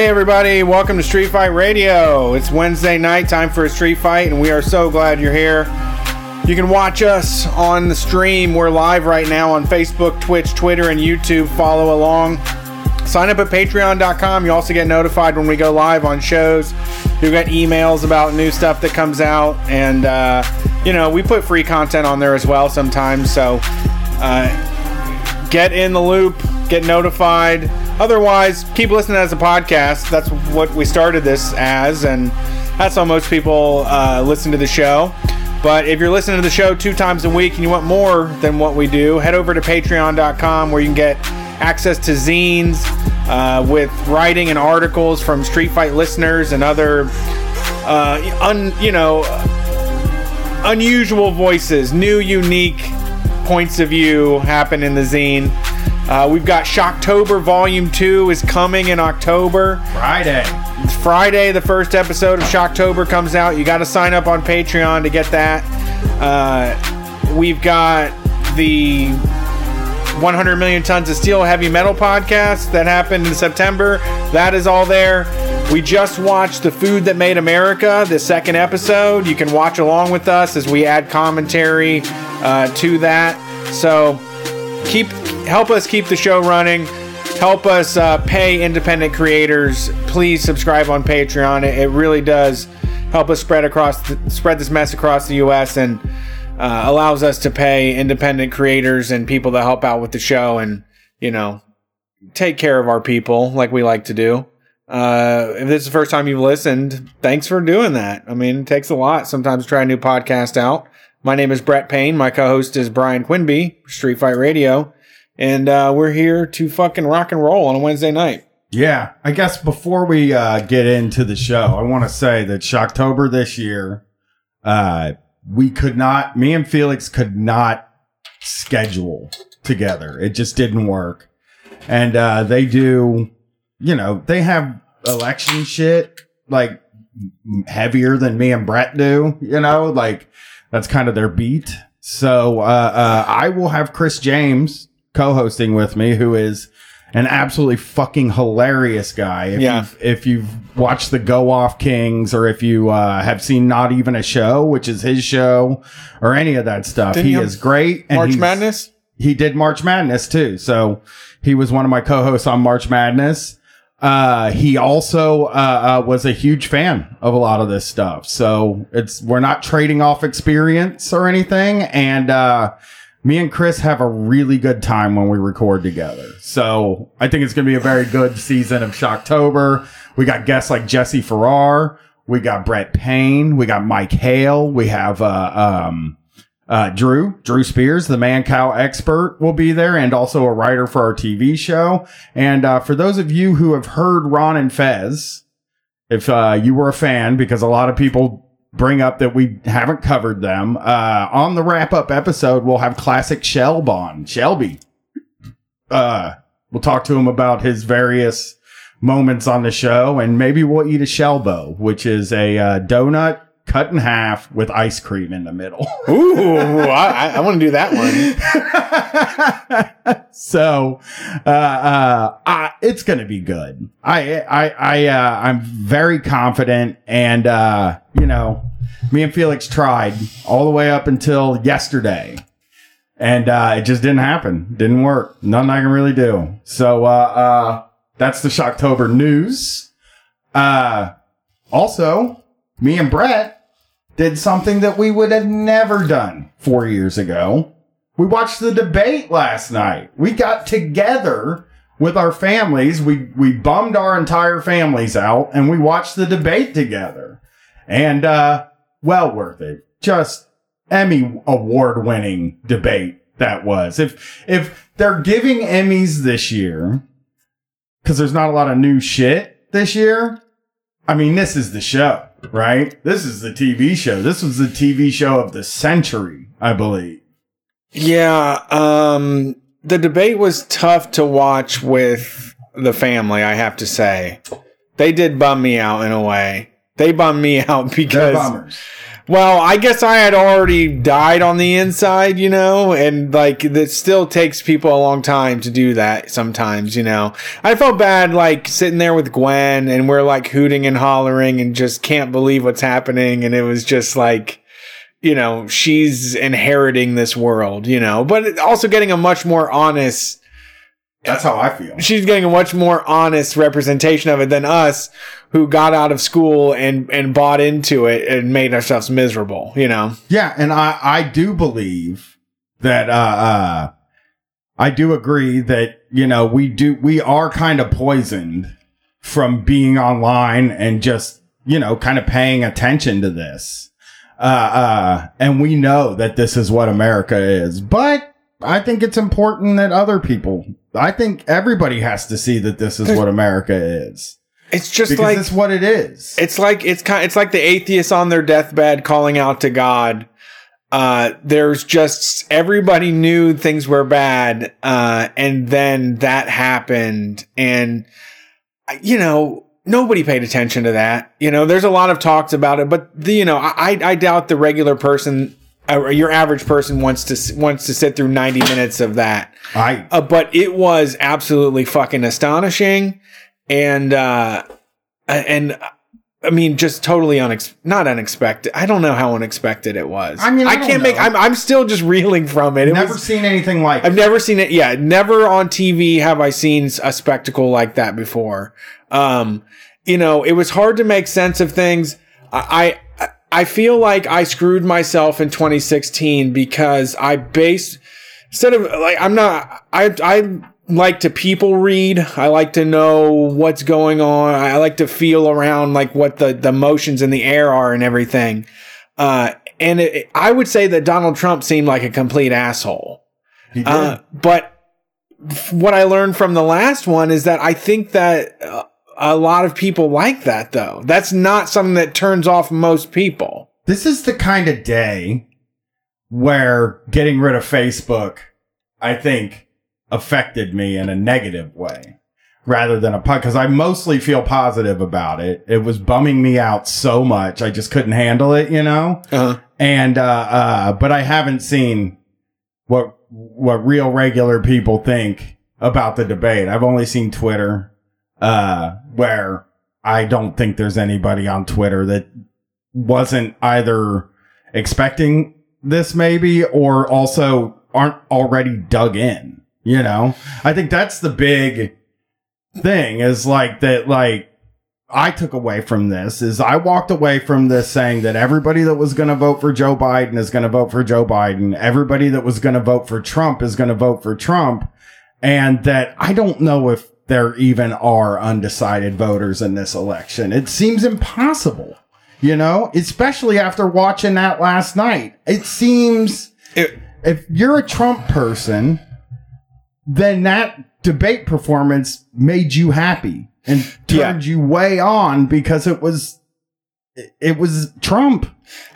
Hey everybody, welcome to Street Fight Radio. It's Wednesday night, time for a street fight, and we are so glad you're here. You can watch us on the stream. We're live right now on Facebook, Twitch, Twitter, and YouTube. Follow along. Sign up at patreon.com. You also get notified when we go live on shows. You get emails about new stuff that comes out, and uh, you know we put free content on there as well sometimes. So uh, get in the loop, get notified. Otherwise, keep listening as a podcast. That's what we started this as, and that's how most people uh, listen to the show. But if you're listening to the show two times a week and you want more than what we do, head over to patreon.com where you can get access to zines uh, with writing and articles from Street Fight listeners and other, uh, un, you know, unusual voices, new, unique points of view happen in the zine. Uh, we've got Shocktober Volume 2 is coming in October. Friday. Friday, the first episode of Shocktober comes out. You got to sign up on Patreon to get that. Uh, we've got the 100 Million Tons of Steel Heavy Metal podcast that happened in September. That is all there. We just watched The Food That Made America, the second episode. You can watch along with us as we add commentary uh, to that. So keep help us keep the show running. Help us uh, pay independent creators. Please subscribe on Patreon. It, it really does help us spread across the, spread this mess across the U.S. and uh, allows us to pay independent creators and people that help out with the show and you know take care of our people like we like to do. Uh, if this is the first time you've listened, thanks for doing that. I mean, it takes a lot sometimes to try a new podcast out. My name is Brett Payne. My co-host is Bryan Quinby, Street Fight Radio, and uh, we're here to fucking rock and roll on a Wednesday night. Yeah, I guess before we uh, get into the show, I want to say that Shocktober this year, uh, we could not, me and Felix could not schedule together. It just didn't work. And uh, they do, you know, they have election shit like heavier than me and Brett do, you know, like that's kind of their beat. So uh, uh, I will have Chris James co-hosting with me, who is an absolutely fucking hilarious guy. If Yeah. You've, if you've watched the Go Off Kings or if you uh, have seen Not Even a Show, which is his show, or any of that stuff, Didn't he is great. and March Madness. he did March Madness too. So he was one of my co-hosts on March Madness. Uh, he also, uh, uh, was a huge fan of a lot of this stuff. So it's, we're not trading off experience or anything. And, uh, me and Chris have a really good time when we record together. So I think it's going to be a very good season of Shocktober. We got guests like Jesse Farrar. We got Brett Payne. We got Mike Hale. We have, uh, um, uh, Drew, Drew Spears, the Mancow expert will be there and also a writer for our TV show. And, uh, for those of you who have heard Ron and Fez, if, uh, you were a fan, because a lot of people bring up that we haven't covered them, uh, on the wrap up episode, we'll have classic Shelbon, Shelby. Uh, we'll talk to him about his various moments on the show and maybe we'll eat a Shelbo, which is a, uh, donut cut in half with ice cream in the middle. Ooh, I, I want to do that one. so uh uh I, it's gonna be good. I i i uh i'm very confident and uh you know me and felix tried all the way up until yesterday. And uh it just didn't happen. Didn't work. Nothing i can really do. So uh uh that's the shocktober news. Uh also me and brett did something that we would have never done four years ago. We watched the debate last night. We got together with our families. We, we bummed our entire families out and we watched the debate together. And, uh, well worth it. Just Emmy award winning debate that was. If, if they're giving Emmys this year, cause there's not a lot of new shit this year, I mean, this is the show, right? This is the TV show. This was the TV show of the century, I believe. Yeah, um, the debate was tough to watch with the family, I have to say. They did bum me out in a way. They bummed me out because. Well, I guess I had already died on the inside, you know, and like it still takes people a long time to do that sometimes, you know. I felt bad like sitting there with Gwen and we're like hooting and hollering and just can't believe what's happening. And it was just like, you know, she's inheriting this world, you know, but also getting a much more honest That's how I feel. she's getting a much more honest representation of it than us who got out of school and and bought into it and made ourselves miserable you know Yeah, and I I do believe that uh uh I do agree that you know we do we are kind of poisoned from being online and just you know kind of paying attention to this. Uh uh and we know that this is what America is. But I think it's important that other people I think everybody has to see that this is what America is. it's just Because like it's what it is. it's like it's kind it's like the atheists on their deathbed calling out to god uh there's just everybody knew things were bad uh and then that happened and you know nobody paid attention to that you know there's a lot of talks about it but the you know i i doubt the regular person uh, your average person wants to wants to sit through 90 minutes of that I uh, but it was absolutely fucking astonishing and uh and uh, I mean, just totally unex not unexpected. I don't know how unexpected it was. I mean, I I can't make. I'm, I'm still just reeling from it. It never was, seen anything like I've never seen it. Yeah, never on TV have I seen a spectacle like that before. Um, you know, it was hard to make sense of things. I, I, I feel like I screwed myself in 2016 because I based instead of like I'm not. I, I like to people read. I like to know what's going on. I like to feel around like what the the motions in the air are and everything. Uh, and it, I would say that Donald Trump seemed like a complete asshole. He did. Uh, but what I learned from the last one is that I think that uh, a lot of people like that though. That's not something that turns off most people. this is the kind of day where getting rid of Facebook, I think, affected me in a negative way rather than a because I mostly feel positive about it. It was bumming me out so much. I just couldn't handle it, you know? Uh-huh. And, uh, uh, but I haven't seen what, what real regular people think about the debate. I've only seen Twitter, uh, where I don't think there's anybody on Twitter that wasn't either expecting this maybe or also aren't already dug in, you know? I think that's the big thing is like that, like, I took away from this is I walked away from this saying that everybody that was going to vote for Joe Biden is going to vote for Joe Biden. Everybody that was going to vote for Trump is going to vote for Trump. And that I don't know if there even are undecided voters in this election. It seems impossible, you know, especially after watching that last night. It seems It- if you're a Trump person, then that debate performance made you happy and Yeah. turned you way on because it was it was Trump.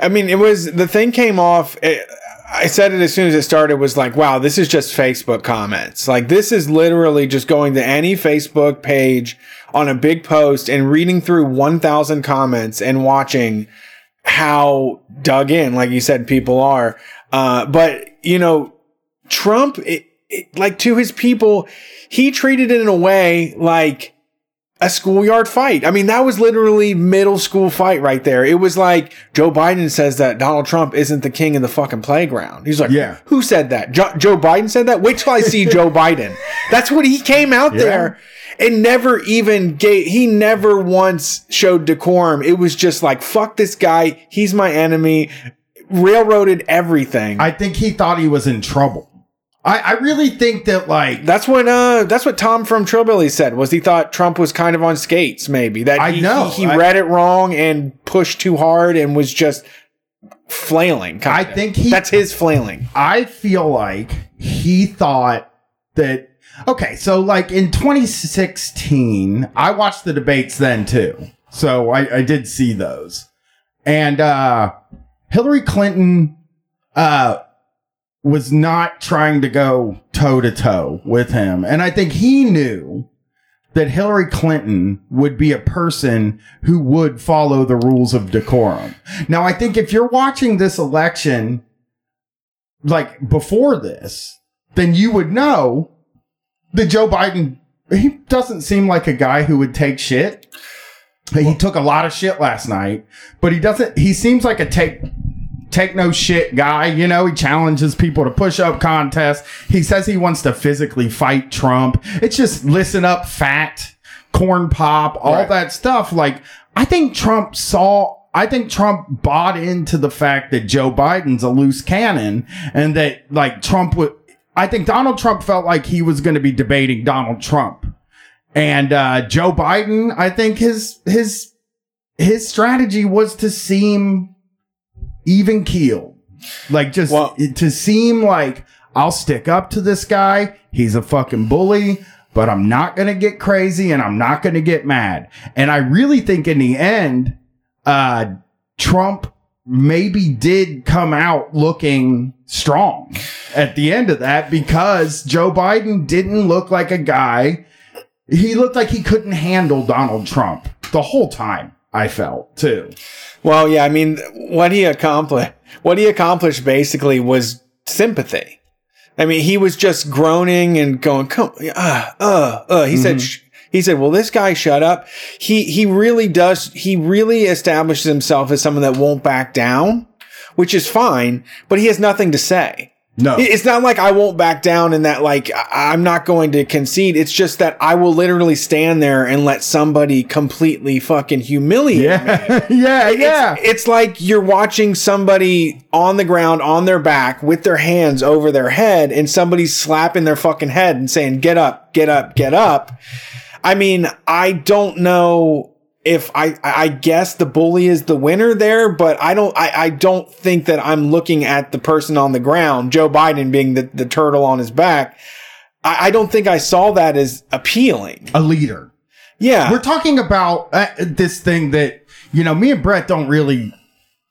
I mean, it was the thing came off. It, I said it as soon as it started was like, wow, this is just Facebook comments. Like, this is literally just going to any Facebook page on a big post and reading through 1,000 comments and watching how dug in, like you said, people are. Uh, but, you know, Trump, it, it, like to his people, he treated it in a way like, a schoolyard fight. I mean, that was literally middle school fight right there. It was like Joe Biden says that Donald Trump isn't the king of the fucking playground. He's like, Yeah. who said that? Jo- Joe Biden said that? Wait till I see Joe Biden. That's what he came out there and never even gave, he never once showed decorum. It was just like, fuck this guy. He's my enemy. Railroaded everything. I think he thought he was in trouble. I, I really think that like that's what uh that's what Tom from Trillbilly said was he thought Trump was kind of on skates maybe that I he, know. he, he I- read it wrong and pushed too hard and was just flailing I kinda. think he that's his flailing I feel like he thought that okay, so like in 2016, I watched the debates then too. So I, I did see those. And uh Hillary Clinton uh was not trying to go toe to toe with him. And I think he knew that Hillary Clinton would be a person who would follow the rules of decorum. Now, I think if you're watching this election, like before this, then you would know that Joe Biden, he doesn't seem like a guy who would take shit. He took a lot of shit last night, but he doesn't, he seems like a take, take no shit guy. You know, he challenges people to push up contests. He says he wants to physically fight Trump. It's just listen up, fat, corn pop, all Right. that stuff. Like, I think Trump saw, I think Trump bought into the fact that Joe Biden's a loose cannon and that like Trump would, I think Donald Trump felt like he was going to be debating Donald Trump. And uh, Joe Biden, I think his his his strategy was to seem even keeled, like just Well- to seem like I'll stick up to this guy. He's a fucking bully, but I'm not gonna get crazy and I'm not gonna get mad. And I really think in the end, uh, Trump maybe did come out looking strong at the end of that because Joe Biden didn't look like a guy. He looked like he couldn't handle Donald Trump the whole time. I felt too. Well, yeah, I mean, what he accomplished, what he accomplished basically was sympathy. I mean, he was just groaning and going, "Come, uh, uh, uh." He said, sh- "He said, well, this guy shut up." He he really does. He really establishes himself as someone that won't back down, which is fine. But he has nothing to say. No. It's not like I won't back down and that like I'm not going to concede. It's just that I will literally stand there and let somebody completely fucking humiliate me. Yeah, yeah, yeah. It's, it's like you're watching somebody on the ground on their back with their hands over their head and somebody's slapping their fucking head and saying, get up, get up, get up. I mean, I don't know if I, I guess the bully is the winner there, but I don't, I, I don't think that I'm looking at the person on the ground, Joe Biden being the, the turtle on his back. I, I don't think I saw that as appealing. a leader. Yeah. We're talking about uh, this thing that, you know, me and Brett don't really,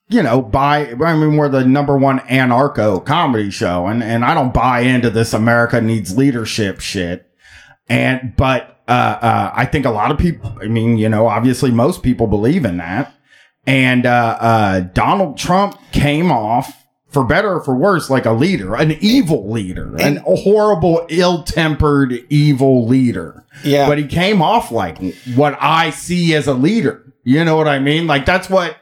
you know, buy. I mean, we're the number one anarcho comedy show, and, and I don't buy into this America needs leadership shit. And, but, uh, uh, I think a lot of people, I mean, you know, obviously most people believe in that. And, uh, uh, Donald Trump came off for better or for worse, like a leader, an evil leader, an horrible, ill-tempered, evil leader yeah. but he came off like what I see as a leader. You know what I mean? Like that's what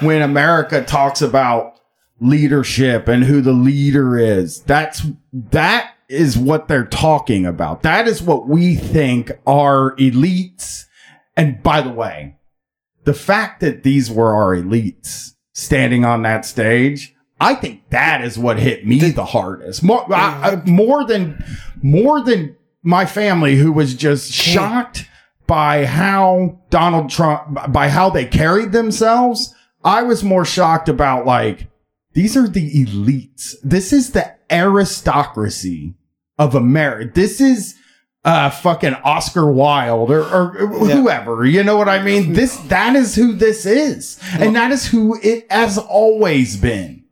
when America talks about leadership and who the leader is. That's that is what they're talking about. That is what we think are elites. And by the way, the fact that these were our elites standing on that stage, I think that is what hit me the, hardest. More, I, I, more than, more than my family, who was just shocked by how Donald Trump, by how they carried themselves. I was more shocked about like, these are the elites. This is the aristocracy of America. This is, uh, fucking Oscar Wilde or, or whoever. You know what I mean? This, that is who this is. And that is who it has always been.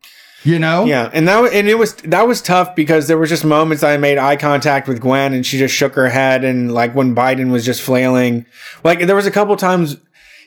You know? Yeah, and that and it was that was tough because there was just moments I made eye contact with Gwen and she just shook her head and like when Biden was just flailing, like there was a couple times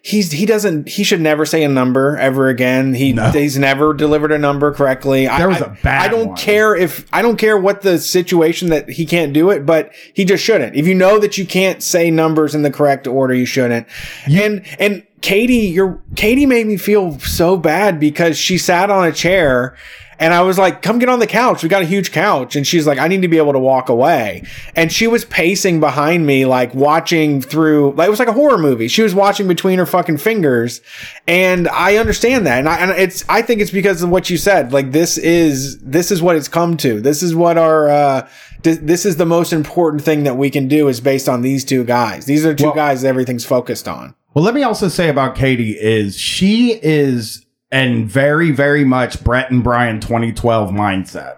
he's he doesn't he should never say a number ever again. He No. he's never delivered a number correctly. I- There was I- a bad I don't one. care if I don't care what the situation that he can't do it, but he just shouldn't. If you know that you can't say numbers in the correct order, you shouldn't. and and Katie, your Katie made me feel so bad because she sat on a chair and I was like, come get on the couch. We got a huge couch. And she's like, I need to be able to walk away. And she was pacing behind me, like watching through, like it was like a horror movie. She was watching between her fucking fingers. And I understand that. And I, and it's, I think it's because of what you said. Like this is, this is what it's come to. This is what our, uh, th- this is the most important thing that we can do is based on these two guys. These are two Well- guys everything's focused on. Well, let me also say about Katie is she is and very, very much Brett and Bryan 2012 mindset.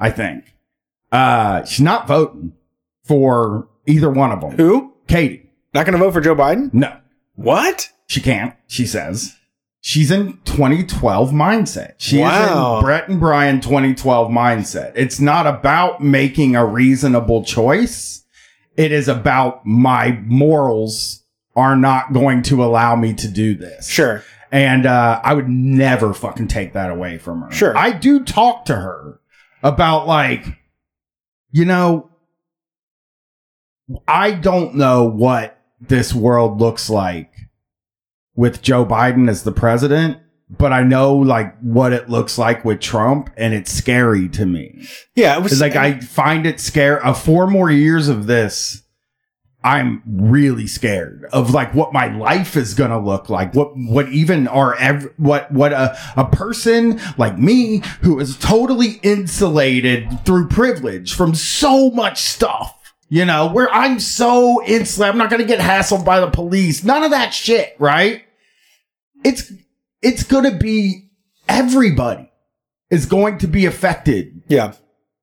I think. Uh, she's not voting for either one of them. Who? Katie. Not going to vote for Joe Biden? No, What? she can't. She says she's in 2012 mindset. She Wow. is in Brett and Bryan 2012 mindset. It's not about making a reasonable choice. it is about my morals are not going to allow me to do this. Sure. And uh, I would never fucking take that away from her. Sure. I do talk to her about like, you know, I don't know what this world looks like with Joe Biden as the president, but I know like what it looks like with Trump, and it's scary to me. Yeah. It was It's like I find it scary. Uh, four more years of this, I'm really scared of like what my life is gonna look like. What what even are ev- what what a a person like me who is totally insulated through privilege from so much stuff. You know, where I'm so insulated, I'm not gonna get hassled by the police. None of that shit, right? It's it's gonna be everybody is going to be affected yeah.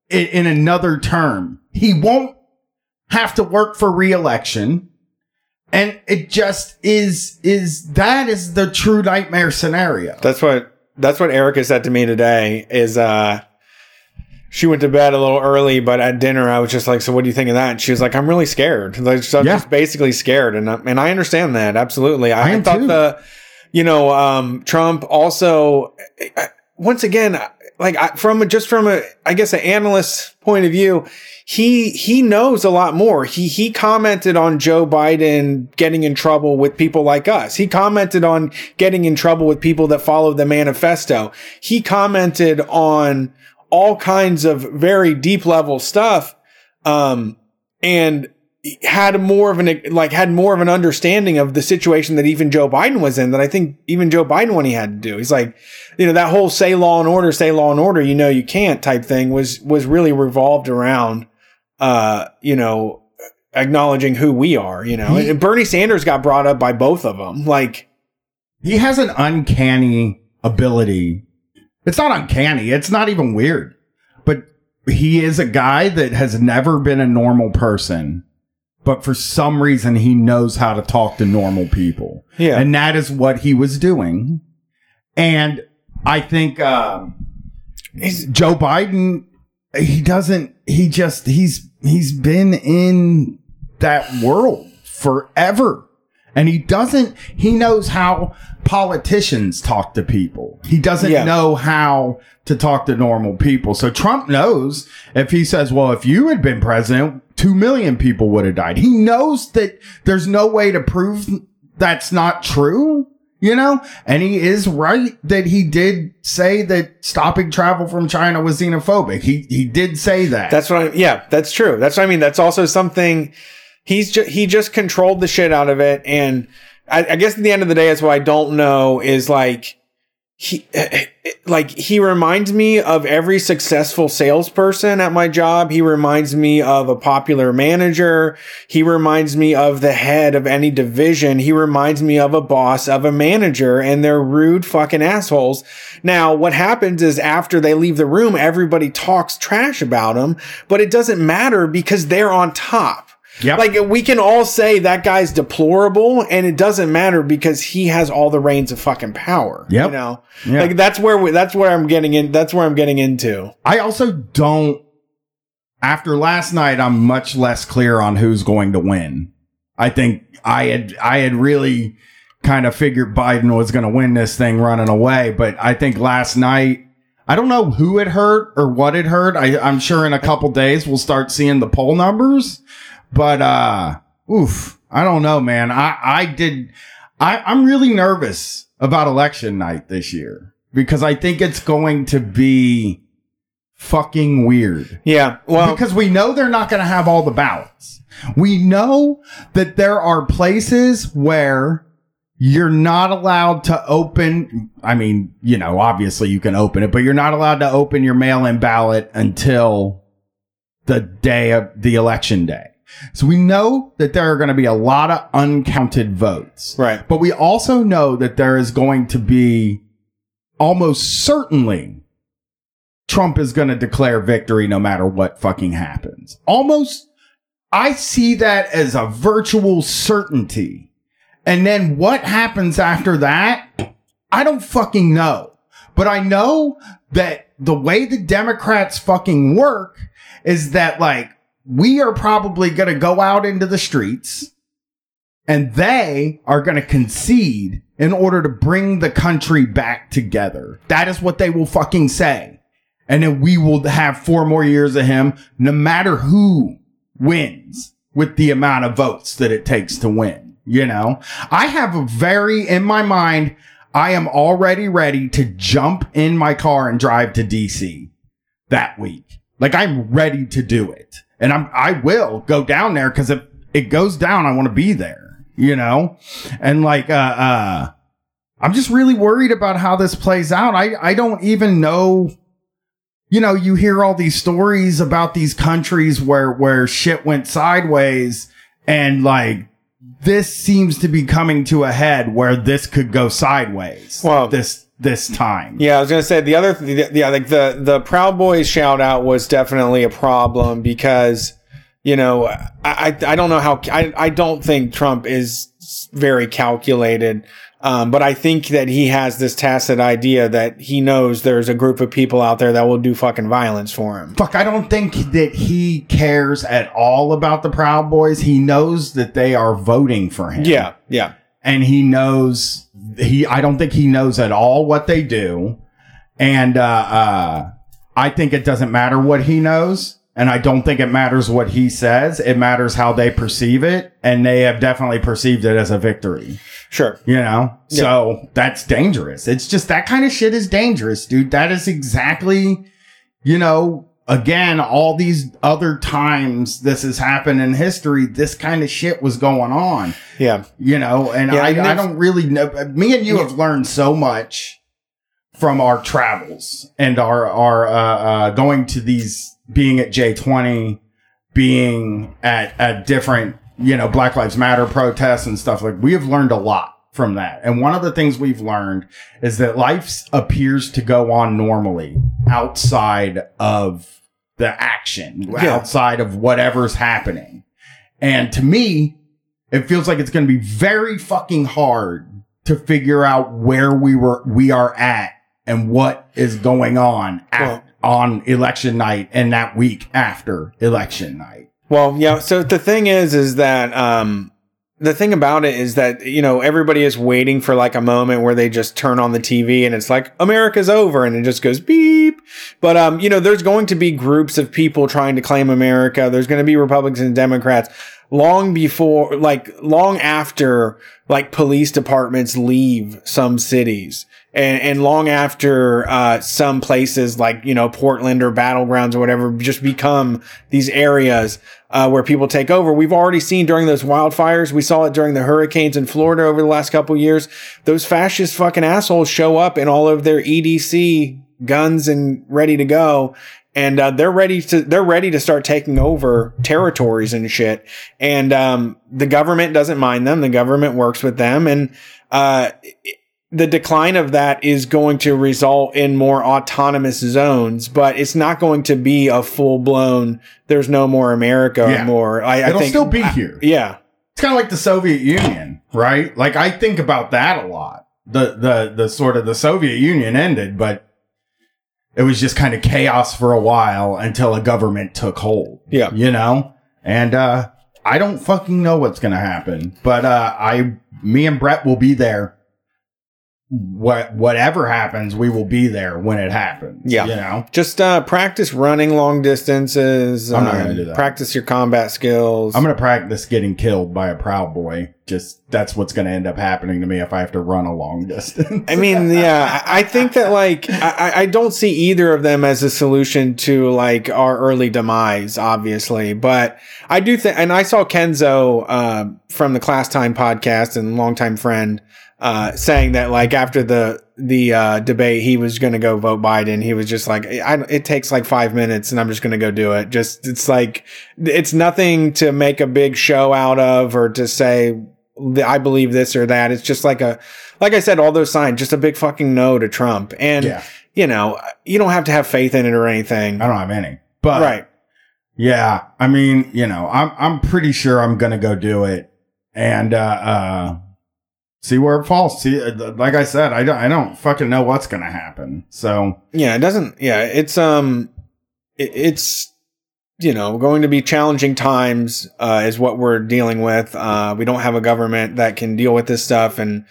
in, in another term. He won't have to work for reelection. And it just is, is that is the true nightmare scenario. That's what that's what Erica said to me today. Is uh, she went to bed a little early, but at dinner I was just like, "So what do you think of that?" And she was like, "I'm really scared. Like, so I'm Yeah. just basically scared." And I, and I understand that absolutely. I, I thought too. the, you know, um, Trump also, once again, like I, from a, just from a, I guess, an analyst's point of view, he he knows a lot more. He he commented on Joe Biden getting in trouble with people like us. He commented on getting in trouble with people that follow the manifesto. He commented on all kinds of very deep level stuff. Um, and had more of an like had more of an understanding of the situation that even Joe Biden was in that I think even Joe Biden when he had to do. He's like, you know, that whole say law and order, say law and order, you know you can't type thing was was really revolved around uh, you know, acknowledging who we are, you know. He- and Bernie Sanders got brought up by both of them. Like He has an uncanny ability. It's not uncanny. It's not even weird, but he is a guy that has never been a normal person. But for some reason, he knows how to talk to normal people. Yeah. And that is what he was doing. And I think, um, Joe Biden, he doesn't, he just, he's, he's been in that world forever. And he doesn't, he knows how politicians talk to people. He doesn't Yeah. know how to talk to normal people. So Trump knows if he says, well, if you had been president, two million people would have died. He knows that there's no way to prove that's not true you know and he is right that he did say that stopping travel from china was xenophobic he he did say that That's what I, yeah, that's true. That's what I mean. That's also something he's just, he just controlled the shit out of it. And I, I guess at the end of the day, that's what I don't know is like, he, eh, eh, eh, like, he reminds me of every successful salesperson at my job. He reminds me of a popular manager. He reminds me of the head of any division. He reminds me of a boss, of a manager, and they're rude fucking assholes. Now, what happens is after they leave the room, everybody talks trash about them, but it doesn't matter because they're on top. Yep. Like we can all say that guy's deplorable and it doesn't matter because he has all the reins of fucking power. Yeah. You know? Yeah. Like that's where we, that's where I'm getting in that's where I'm getting into. i also don't after last night i'm much less clear on who's going to win i think i had i had really kind of figured biden was going to win this thing running away but i think last night I don't know who it hurt or what it hurt. I, I'm sure in a couple days we'll start seeing the poll numbers. But uh oof, I don't know, man. I I did I I'm really nervous about election night this year because I think it's going to be fucking weird. Yeah. Well, because we know they're not going to have all the ballots. We know that there are places where you're not allowed to open. I mean, you know, obviously you can open it, but you're not allowed to open your mail in ballot until the day of the election day. So we know that there are going to be a lot of uncounted votes. right. But we also know that there is going to be almost certainly Trump is going to declare victory no matter what fucking happens. Almost, I see that as a virtual certainty. And then what happens after that? I don't fucking know. But I know that the way the Democrats fucking work is that like we are probably going to go out into the streets and they are going to concede in order to bring the country back together. That is what they will fucking say. And then we will have four more years of him, no matter who wins with the amount of votes that it takes to win. You know, I have a very, in my mind, I am already ready to jump in my car and drive to DC that week. Like I'm ready to do it. And I'm, I will go down there because if it goes down, I want to be there, you know? And like, uh, uh, I'm just really worried about how this plays out. I, I don't even know. You know, you hear all these stories about these countries where, where shit went sideways and like this seems to be coming to a head where this could go sideways. Well- this, this time. Yeah, I was gonna say the other, th- yeah, like the the Proud Boys shout out was definitely a problem because you know I I, I don't know how I I don't think Trump is very calculated. Um, but I think that he has this tacit idea that he knows there's a group of people out there that will do fucking violence for him. Fuck, I don't think that he cares at all about the Proud Boys. He knows that they are voting for him. Yeah, yeah, and he knows he I don't think he knows at all what they do. And uh uh I think it doesn't matter what he knows. And I don't think it matters what he says. It matters how they perceive it. And they have definitely perceived it as a victory. sure. You know? So that's dangerous. It's just that kind of shit is dangerous, dude. That is exactly, you know, again, all these other times this has happened in history, this kind of shit was going on Yeah, you know, and Yeah, I, and I don't really know. Me and you have learned so much from our travels and our our uh, uh, going to these, being at J twenty, being at at different you know Black Lives Matter protests and stuff like. We have learned a lot from that, and one of the things we've learned is that life appears to go on normally outside of the action, Yeah. outside of whatever's happening, and to me it feels like it's going to be very fucking hard to figure out where we were we are at and what is going on at, Well- on election night and that week after election night. Well, yeah. So the thing is, is that um, the thing about it is that you know everybody is waiting for like a moment where they just turn on the TV and it's like America's over and it just goes beep. But um, you know, there's going to be groups of people trying to claim America. There's going to be Republicans and Democrats long before, like long after, like police departments leave some cities. And, and long after uh, some places like you know Portland or battlegrounds or whatever just become these areas uh, where people take over. We've already seen during those wildfires. We saw it during the hurricanes in Florida over the last couple years. Those fascist fucking assholes show up in all of their EDC guns and ready to go. And uh, they're ready to they're ready to start taking over territories and shit. And um, the government doesn't mind them. The government works with them, and uh, the decline of that is going to result in more autonomous zones, but it's not going to be a full blown. There's no more America Yeah. more. I, I It'll think, still be here. yeah, It's kind of like the Soviet Union, right? Like I think about that a lot. The the the sort of the Soviet Union ended, but it was just kind of chaos for a while until a government took hold. Yeah. You know? And uh I don't fucking know what's going to happen, but uh I me and Brett will be there. What whatever happens, we will be there when it happens. Yeah. You know? just uh, practice running long distances. I'm not um, gonna do that. Practice your combat skills. I'm going to practice getting killed by a proud boy. Just that's what's going to end up happening to me if I have to run a long distance. I mean, yeah, I think that like I, I- I don't see either of them as a solution to like our early demise, obviously. But I do think, and I saw Kenzo uh, from the Class Time podcast and longtime friend uh, saying that like after the the uh, debate, he was going to go vote Biden. He was just like, I, it takes like five minutes, and I'm just going to go do it. Just it's like it's nothing to make a big show out of or to say I believe this or that. It's just like a, like I said, all those signs, just a big fucking no to Trump. And, yeah, you know, you don't have to have faith in it or anything. I don't have any. But Right. yeah, I mean, you know, I'm I'm pretty sure I'm going to go do it and uh uh see where it falls. See uh, like I said, I don't I don't fucking know what's to happen. So, Yeah. It doesn't, yeah. It's, um, it, it's, you know, going to be challenging times uh, is what we're dealing with. Uh, we don't have a government that can deal with this stuff, and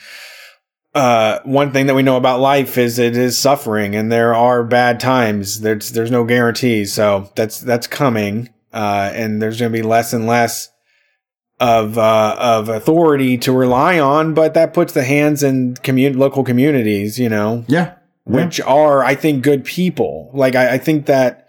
uh, one thing that we know about life is it is suffering, and there are bad times. There's there's no guarantees, so that's that's coming, uh, and there's going to be less and less of uh, of authority to rely on, but that puts the hands in commun- local communities, you know, Yeah. which are I think good people. Like I, I think that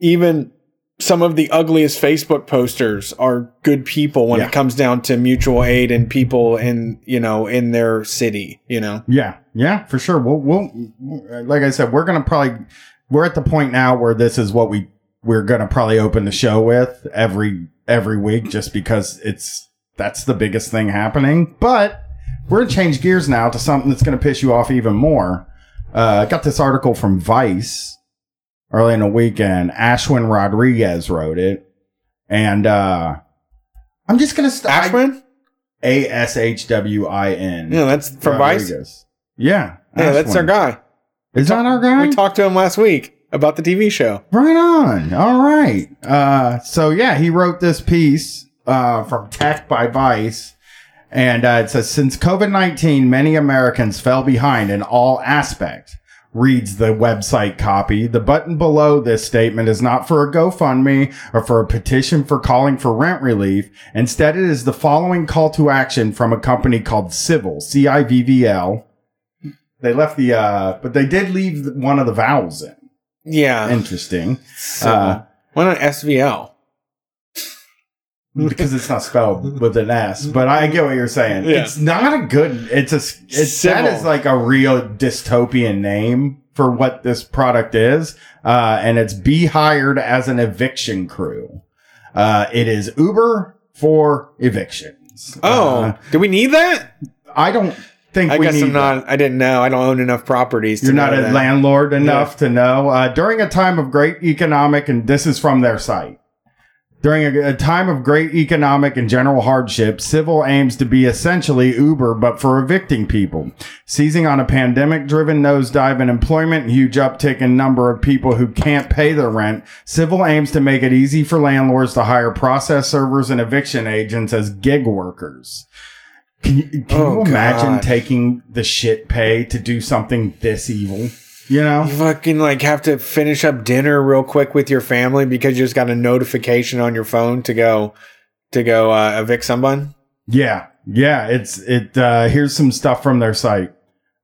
even some of the ugliest Facebook posters are good people when Yeah. it comes down to mutual aid and people in you know in their city. You know, Yeah, yeah, for sure. We'll, we'll, like I said, we're gonna probably, we're at the point now where this is what we we're gonna probably open the show with every every week, just because it's that's the biggest thing happening. But we're gonna change gears now to something that's gonna piss you off even more. Uh, I got this article from Vice early in the weekend. Ashwin Rodrigues wrote it, and uh, I'm just gonna st- Ashwin. A S H W I N. Yeah, that's from Vice. Rodriguez. Yeah. Yeah, that's our guy. Is that our guy? We talked to him last week about the TV show. right on. All right. Uh, so yeah, he wrote this piece uh, from Tech by Vice. And uh, it says, since COVID 19, many Americans fell behind in all aspects. Reads the website copy. The button below this statement is not for a GoFundMe or for a petition for calling for rent relief. Instead, it is the following call to action from a company called Civvl, C I V V L. They left the, uh, but they did leave one of the vowels in. Yeah. Interesting. So, uh, why not SVL? because it's not spelled with an S. But I get what you're saying. Yeah. It's not a good. It's a. It's Civvl. that is like a real dystopian name for what this product is, uh, and it's be hired as an eviction crew. Uh, it is Uber for evictions. Oh, Uh, do we need that? I don't think I we guess I'm not. I didn't know. I don't own enough properties. To You're not a that. landlord enough to know. Uh, during a time of great economic, and this is from their site. During a, a time of great economic and general hardship, Civvl aims to be essentially Uber, but for evicting people. Seizing on a pandemic driven nosedive in employment and huge uptick in number of people who can't pay their rent, Civvl aims to make it easy for landlords to hire process servers and eviction agents as gig workers. Can you, can Oh, you imagine God. taking the shit pay to do something this evil? You know? You fucking like have to finish up dinner real quick with your family because you just got a notification on your phone to go to go uh, evict someone. Yeah. Yeah. It's, it, uh, here's some stuff from their site.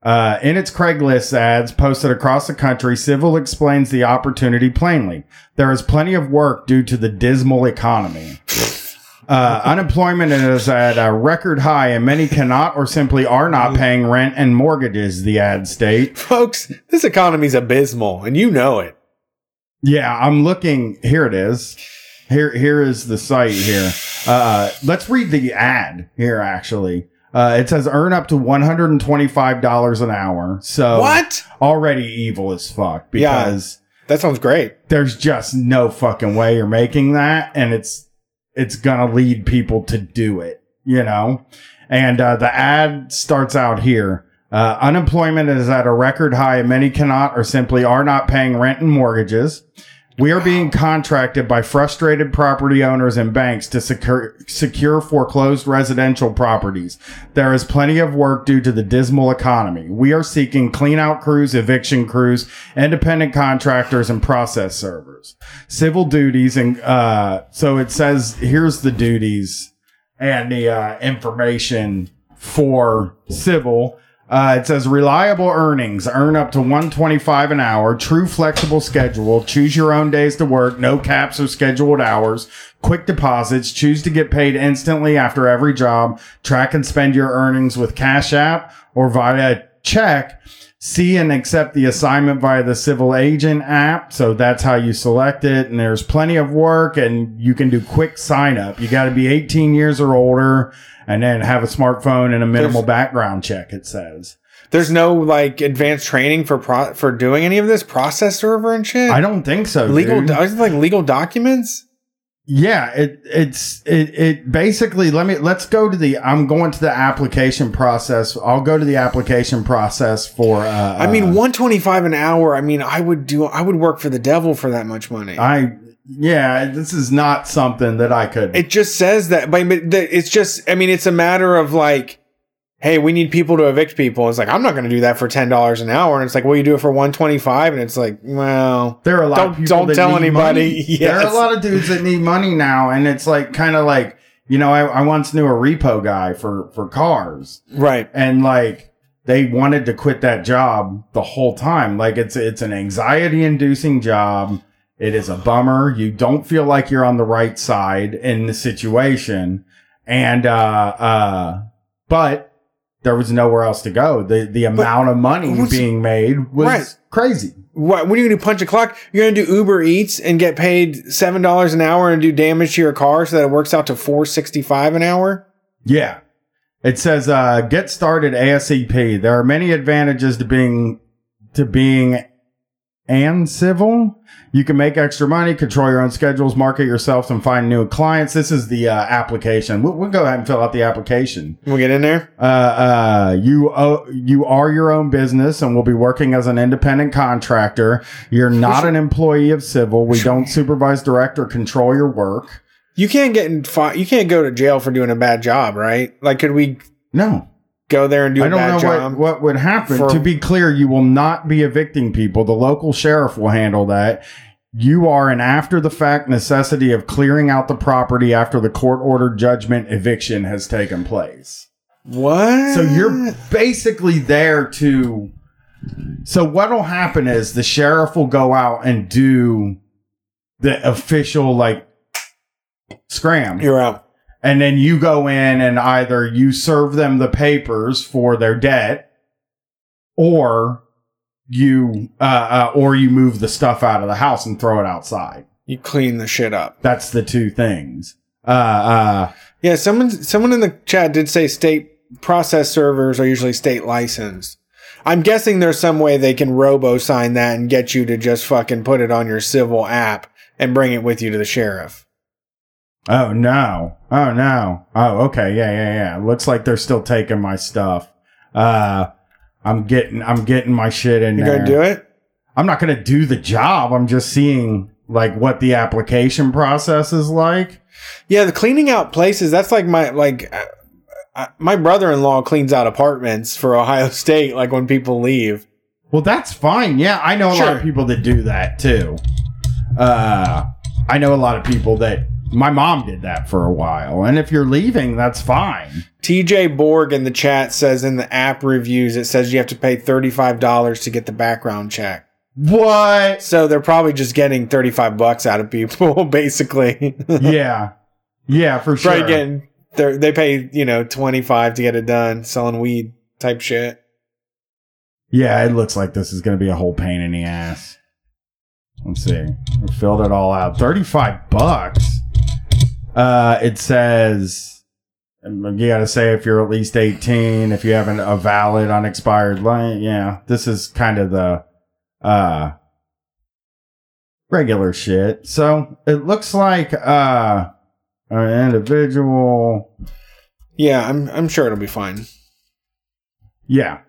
Uh, in its Craigslist ads posted across the country, Civvl explains the opportunity plainly. There is plenty of work due to the dismal economy. Uh, unemployment is at a record high, and many cannot or simply are not paying rent and mortgages, the ad state. Folks, this economy's abysmal, and you know it. Yeah, I'm looking. Here it is. Here, here is the site here. Uh, let's read the ad here. Actually, uh, it says earn up to 125 dollars an hour. So What? Already evil as fuck Yeah. because That sounds great. there's just no fucking way you're making that, and it's it's gonna lead people to do it. You know, and uh, the ad starts out here. Uh, unemployment is at a record high, many cannot or simply are not paying rent and mortgages. We are being contracted by frustrated property owners and banks to secure, secure foreclosed residential properties. There is plenty of work due to the dismal economy. We are seeking clean out crews, eviction crews, independent contractors, and process servers. Civvl duties and, uh, so it says, here's the duties and the, uh, information for Civvl. Uh, it says reliable earnings, earn up to 125 an hour, true flexible schedule, choose your own days to work, no caps or scheduled hours, quick deposits, choose to get paid instantly after every job, track and spend your earnings with Cash App or via check. See and accept the assignment via the Civvl agent app. So that's how you select it. And there's plenty of work and you can do quick sign up. You got to be 18 years or older and then have a smartphone and a minimal There's- background check, it says. There's no like advanced training for pro- for doing any of this process server and shit. I don't think so. legal. Do- like legal documents? Yeah, it it's it it basically let me let's go to the I'm going to the application process. I'll go to the application process for uh I mean, uh, 125 an hour. I mean, I would do. I would work for the devil for that much money. I yeah, this is not something that I could. It just says that, but but it's just. I mean, it's a matter of like, hey, we need people to evict people. It's like I'm not going to do that for ten dollars an hour, and it's like, well, you do it for one twenty five, and it's like, well, there are a lot Don't- of people don't tell anybody. money. There are a lot of dudes that need money now, and it's like kind of like you know, I, I once knew a repo guy for for cars, right, and like they wanted to quit that job the whole time. Like it's it's an anxiety inducing job. It is a bummer. You don't feel like you're on the right side in the situation. And uh uh but there was nowhere else to go. The the amount of money being made was Right. crazy. what? Are you going to do? Punch a clock? You're going to do Uber Eats and get paid seven dollars an hour and do damage to your car so that it works out to four sixty five an hour? Yeah. It says uh get started ASAP. There are many advantages to being to being and Civvl. You can make extra money, control your own schedules, market yourself, and find new clients. This is the uh, application. We'll, we'll go ahead and fill out the application. We'll get in there. Uh, uh, you uh, you are your own business and will be working as an independent contractor. You're not an employee of Civvl. We don't supervise, direct, or control your work. You can't get in. Fi- you can't go to jail for doing a bad job, right? Like, could we No, go there and do I don't know what, what would happen. For- to be clear, you will not be evicting people. The local sheriff will handle that. You are an after the fact necessity of clearing out the property after the court ordered judgment eviction has taken place. What? So you're basically there to. So what'll happen is the sheriff will go out and do the official like scram. you're out. And then you go in and either you serve them the papers for their debt or you uh, uh or you move the stuff out of the house and throw it outside. You clean the shit up. That's the two things. Uh uh Yeah, someone someone in the chat did say state process servers are usually state licensed. I'm guessing there's some way they can robo sign that and get you to just fucking put it on your Civvl app and bring it with you to the sheriff. Oh no. Oh no. Oh okay. Yeah, yeah, yeah. Looks like they're still taking my stuff. Uh I'm getting I'm getting my shit in You there. gonna do it? I'm not gonna do the job. I'm just seeing like what the application process is like. Yeah, the cleaning out places. That's like my like. Uh, uh, my brother-in-law cleans out apartments for Ohio State. Like when people leave. Well, that's fine. Yeah, I know a lot of people that do that too. Uh, I know a lot of people that my mom did that for a while. And if you're leaving, that's fine. TJ Borg in the chat says in the app reviews it says you have to pay thirty-five dollars to get the background check. What? So they're probably just getting 35 bucks out of people, basically. yeah. Yeah, for sure. Probably getting, they they pay, you know, 25 to get it done, selling weed type shit. Yeah, it looks like this is going to be a whole pain in the ass. Let's see. We filled it all out. 35 bucks. Uh, it says you got to say if you're at least 18, if you have an, a valid unexpired line. Yeah, this is kind of the uh regular shit. So it looks like uh an individual. Yeah, I'm, I'm sure it'll be fine. Yeah.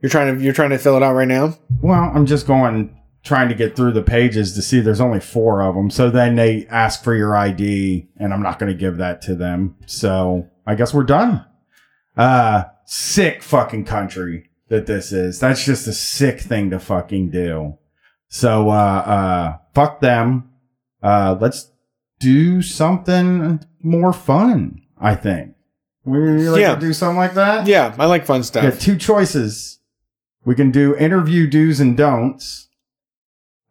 You're trying to, you're trying to fill it out right now? Well, I'm just going trying to get through the pages to see there's only four of them. So then they ask for your ID and I'm not going to give that to them. So I guess we're done. Uh, sick fucking country that this is. That's just a sick thing to fucking do. So, uh, uh, fuck them. Uh, let's do something more fun, I think. We like Yeah. to do something like that? Yeah, I like fun stuff. We stuff. two choices. We can do interview do's and don'ts.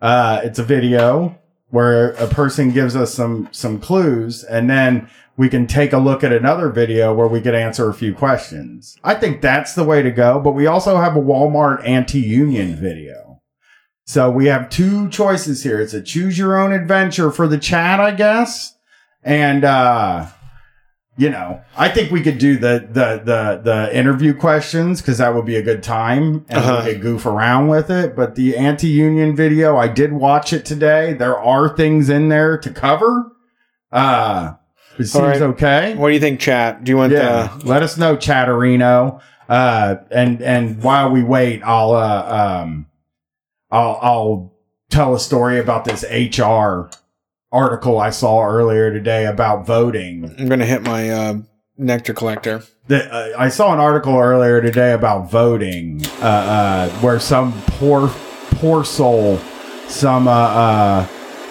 Uh, it's a video where a person gives us some some clues, and then we can take a look at another video where we could answer a few questions. I think that's the way to go. But we also have a Walmart anti-union video. So we have two choices here. It's a choose your own adventure for the chat, I guess. And uh you know, I think we could do the the the the interview questions because that would be a good time and Uh-huh. we could goof around with it. But the anti-union video, I did watch it today. There are things in there to cover. Uh it seems right. okay. What do you think, chat? Do you want Yeah, the, let us know, Chatterino. Uh, and and while we wait, I'll uh um, I'll I'll tell a story about this HR article I saw earlier today about voting. I'm gonna hit my uh, nectar collector. That uh, I saw an article earlier today about voting, uh, uh, where some poor, poor soul, some uh, uh,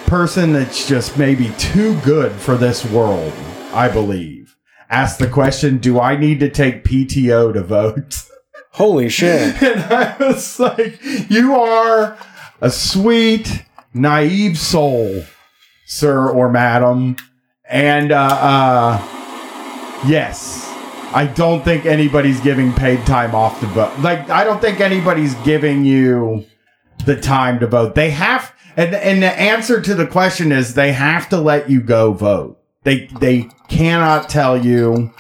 person that's just maybe too good for this world, I believe, asked the question: Do I need to take PTO to vote? Holy shit! And I was like, you are a sweet, naive soul, sir or madam. And, uh, uh, yes, I don't think anybody's giving paid time off to vote. Like, I don't think anybody's giving you the time to vote. They have, and, and the answer to the question is they have to let you go vote. They, they cannot tell you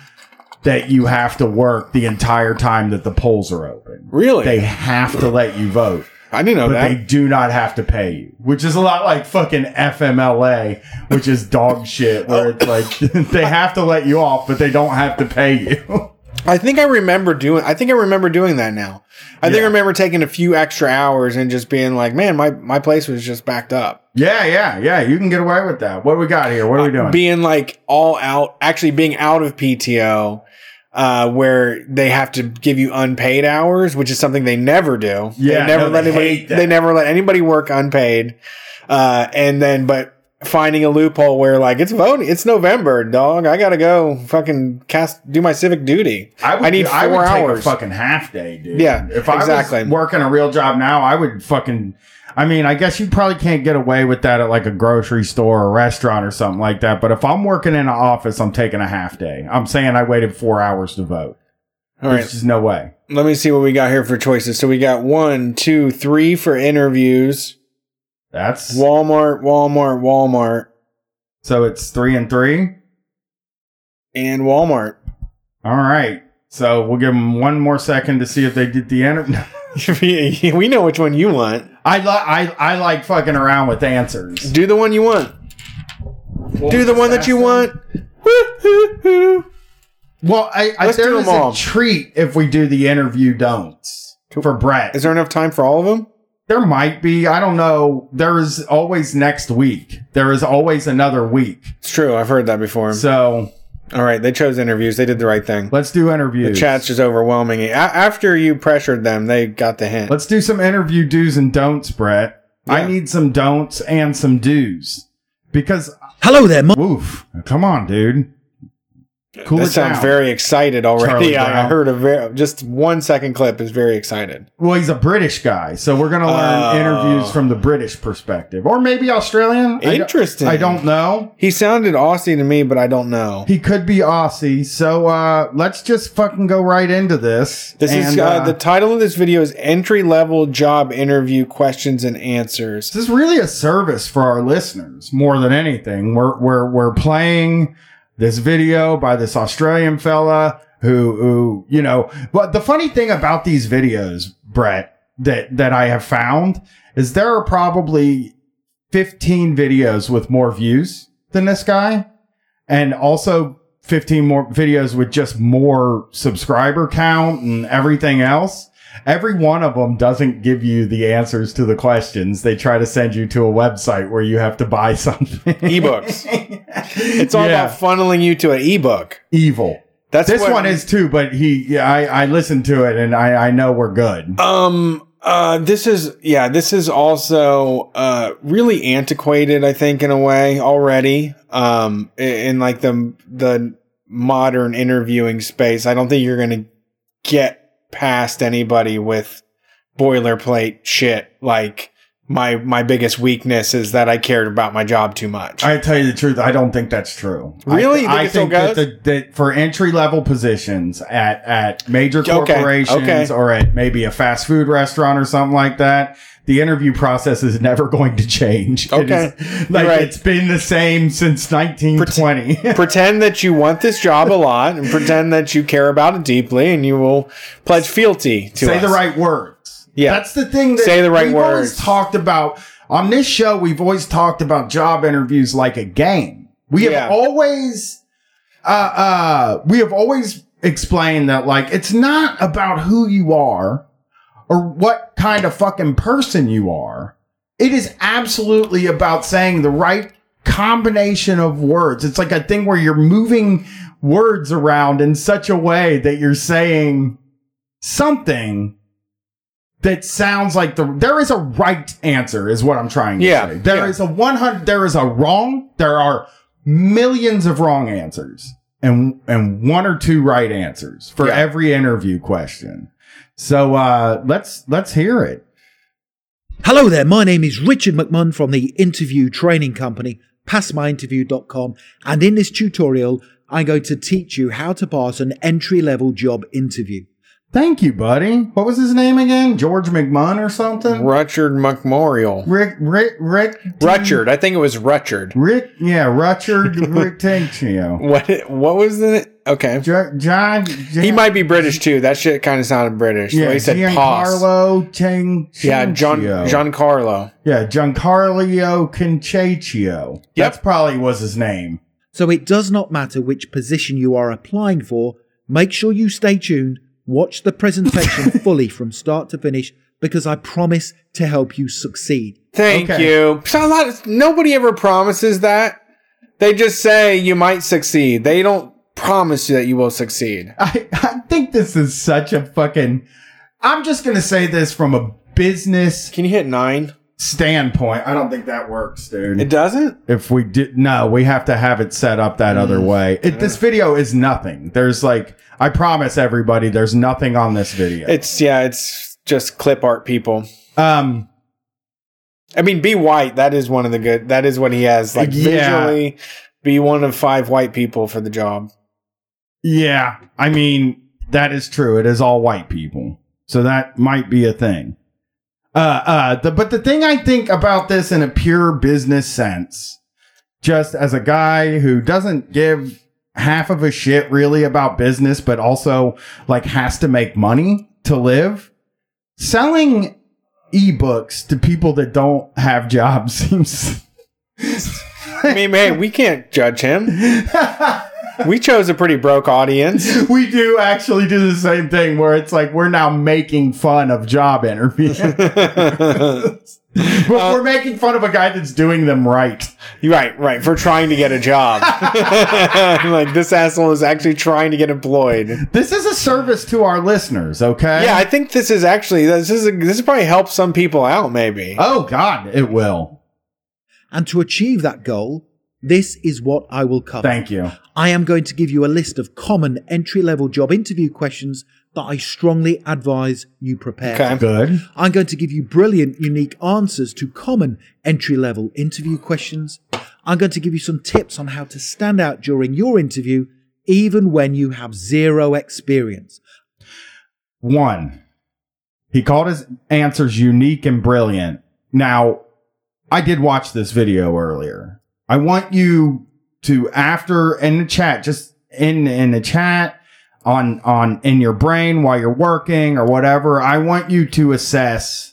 that you have to work the entire time that the polls are open. Really? They have to let you vote, I didn't know but that. they do not have to pay you, which is a lot like fucking FMLA, which is dog shit, where it's like oh. they have to let you off, but they don't have to pay you. I think I remember doing. I think I remember doing that now. I think I remember taking a few extra hours and just being like, "Man, my my place was just backed up." yeah, yeah, yeah. You can get away with that. What do we got here? What are we doing? Being like all out, actually being out of PTO, uh, where they have to give you unpaid hours, which is something they never do. Yeah, they never no, let they anybody. They never let anybody work unpaid. Uh, and then, but finding a loophole where like it's voting, it's November, dog. I gotta go, fucking cast, do my civic duty. I, would, I need I would four take hours. a fucking half day, dude. Yeah, if I exactly. was working a real job now, I would fucking. I mean, I guess you probably can't get away with that at like a grocery store or restaurant or something like that. But if I'm working in an office, I'm taking a half day. I'm saying I waited four hours to vote. All There's right, just no way. let me see what we got here for choices. So we got one, two, three for interviews. That's Walmart, Walmart, Walmart, so it's three and three. and Walmart. All right. So we'll give them one more second to see if they did the interview. we know which one you want. I like I I like fucking around with answers. Do the one you want. Do the one that you want. Woo-hoo-hoo. Well, I, I Let's do all. a treat if we do the interview don'ts for Brett. Is there enough time for all of them? There might be. I don't know. There is always next week. There is always another week. It's true. I've heard that before. So all right, they chose interviews. They did the right thing. let's do interviews. The chat's just overwhelming. A- after you pressured them, they got the hint. Let's do some interview do's and don'ts, Brett. I Yeah. need some don'ts and some do's because Hello there, Mo- woof. Come on, dude. Cool that sounds down. very excited already. Charlie I, heard a very just one second clip is very excited. Well, he's a British guy, so we're gonna learn Oh. interviews from the British perspective, or maybe Australian. I don't- Interesting. I don't know. He sounded Aussie to me, but I don't know. He could be Aussie. So uh, let's just fucking go right into this. This is And, uh, uh, the title of this video is entry level job interview questions and answers. this is really a service for our listeners more than anything. We're we're we're playing this video by this Australian fella who who you know. But the funny thing about these videos, Brett, that that I have found is there are probably 15 videos with more views than this guy, and also 15 more videos with just more subscriber count and everything else. Every one of them doesn't give you the answers to the questions. They try to send you to a website where you have to buy something. Ebooks. It's all Yeah. about funneling you to an ebook. evil. That's This one is too, but he, yeah, I, I listened to it and I, I know we're good. Um. Uh. This is yeah. This is also uh really antiquated. I think in a way already. Um. In, in like the the modern interviewing space, I don't think you're gonna get past anybody with boilerplate shit like. My my biggest weakness is that I cared about my job too much. I tell you the truth, I don't think that's true. Really? I, think I think that, the, that for entry level positions at at major corporations okay. or at maybe a fast food restaurant or something like that, the interview process is never going to change. Okay. is- like right. it's been the same since 1920. pretend that you want this job a lot and pretend that you care about it deeply and you will pledge fealty to Say us. the right words. Yeah. That's the thing that Say the right we've always talked about on this show. We've always talked about job interviews like a game. We Yeah. have always, uh, uh, we have always explained that like it's not about who you are or what kind of fucking person you are. It is absolutely about saying the right combination of words. It's like a thing where you're moving words around in such a way that you're saying something that sounds like the there is a right answer is what I'm trying to Yeah, say. There yeah. is a 100 there is a wrong. There are millions of wrong answers and and one or two right answers for Yeah. every interview question. So uh let's let's hear it. Hello there, my name is Richard McMunn from the interview training company, passmyinterview.com, and in this tutorial, I'm going to teach you how to pass an entry level job interview. Thank you, buddy. What was his name again? George McMunn or something? Rutchard McMorial. Rick Rick Rick Rutchard. I think it was Rutchard. Rick yeah, Rutchard Rick Tinccio. What what was the okay? Jo- John He might be British too. That shit kind of sounded British. Yeah, yeah, he said. Giancarlo Chang Yeah, John Giancarlo. Yeah, Giancarlo Conchaccio. That's probably was his name. So it does not matter which position you are applying for, make sure you stay tuned, watch the presentation fully from start to finish, because I promise to help you succeed. Thank Okay. you. So a lot of- nobody ever promises that. They just say you might succeed. They don't promise you that you will succeed. I, I think this is such a fucking. I'm just gonna say this from a business Can you hit nine? Standpoint. I don't think that works, dude. It doesn't. if we did no we have to have it set up that other way it, this video is nothing there's like i promise everybody there's nothing on this video It's yeah. It's just clip art people. um I mean, be white. That is one of the good. That is what he has. Like Yeah. visually, be one of five white people for the job. yeah i mean that is true it is all white people so that might be a thing uh uh the, but the thing i think about this in a pure business sense just as a guy who doesn't give half of a shit really about business but also like has to make money to live selling ebooks to people that don't have jobs seems I mean, hey, we can't judge him. We chose a pretty broke audience. we do actually do the same thing where it's like we're now making fun of job interviews but uh, we're making fun of a guy that's doing them right right, right. For trying to get a job. like this asshole is actually trying to get employed. this is a service to our listeners okay Yeah, I think this is actually this is this is probably help some people out. Maybe. oh god it will And to achieve that goal, this is what I will cover. thank you I am going to give you a list of common entry level job interview questions that I strongly advise you prepare. Okay. good I'm going to give you brilliant, unique answers to common entry level interview questions. I'm going to give you some tips on how to stand out during your interview, even when you have zero experience. One, he called his answers unique and brilliant. Now, I did watch this video earlier. I want you to, after in the chat, just in in the chat on on in your brain while you're working or whatever. I want you to assess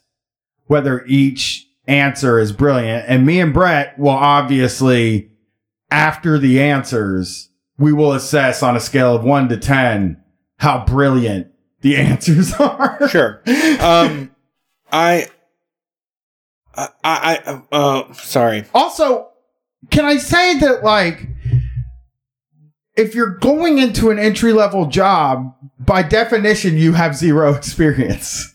whether each answer is brilliant. And me and Brett will obviously, after the answers, we will assess on a scale of one to ten how brilliant the answers are. Sure. Um, I. I, I, uh, sorry. Also, can I say that like if you're going into an entry level job, by definition you have zero experience.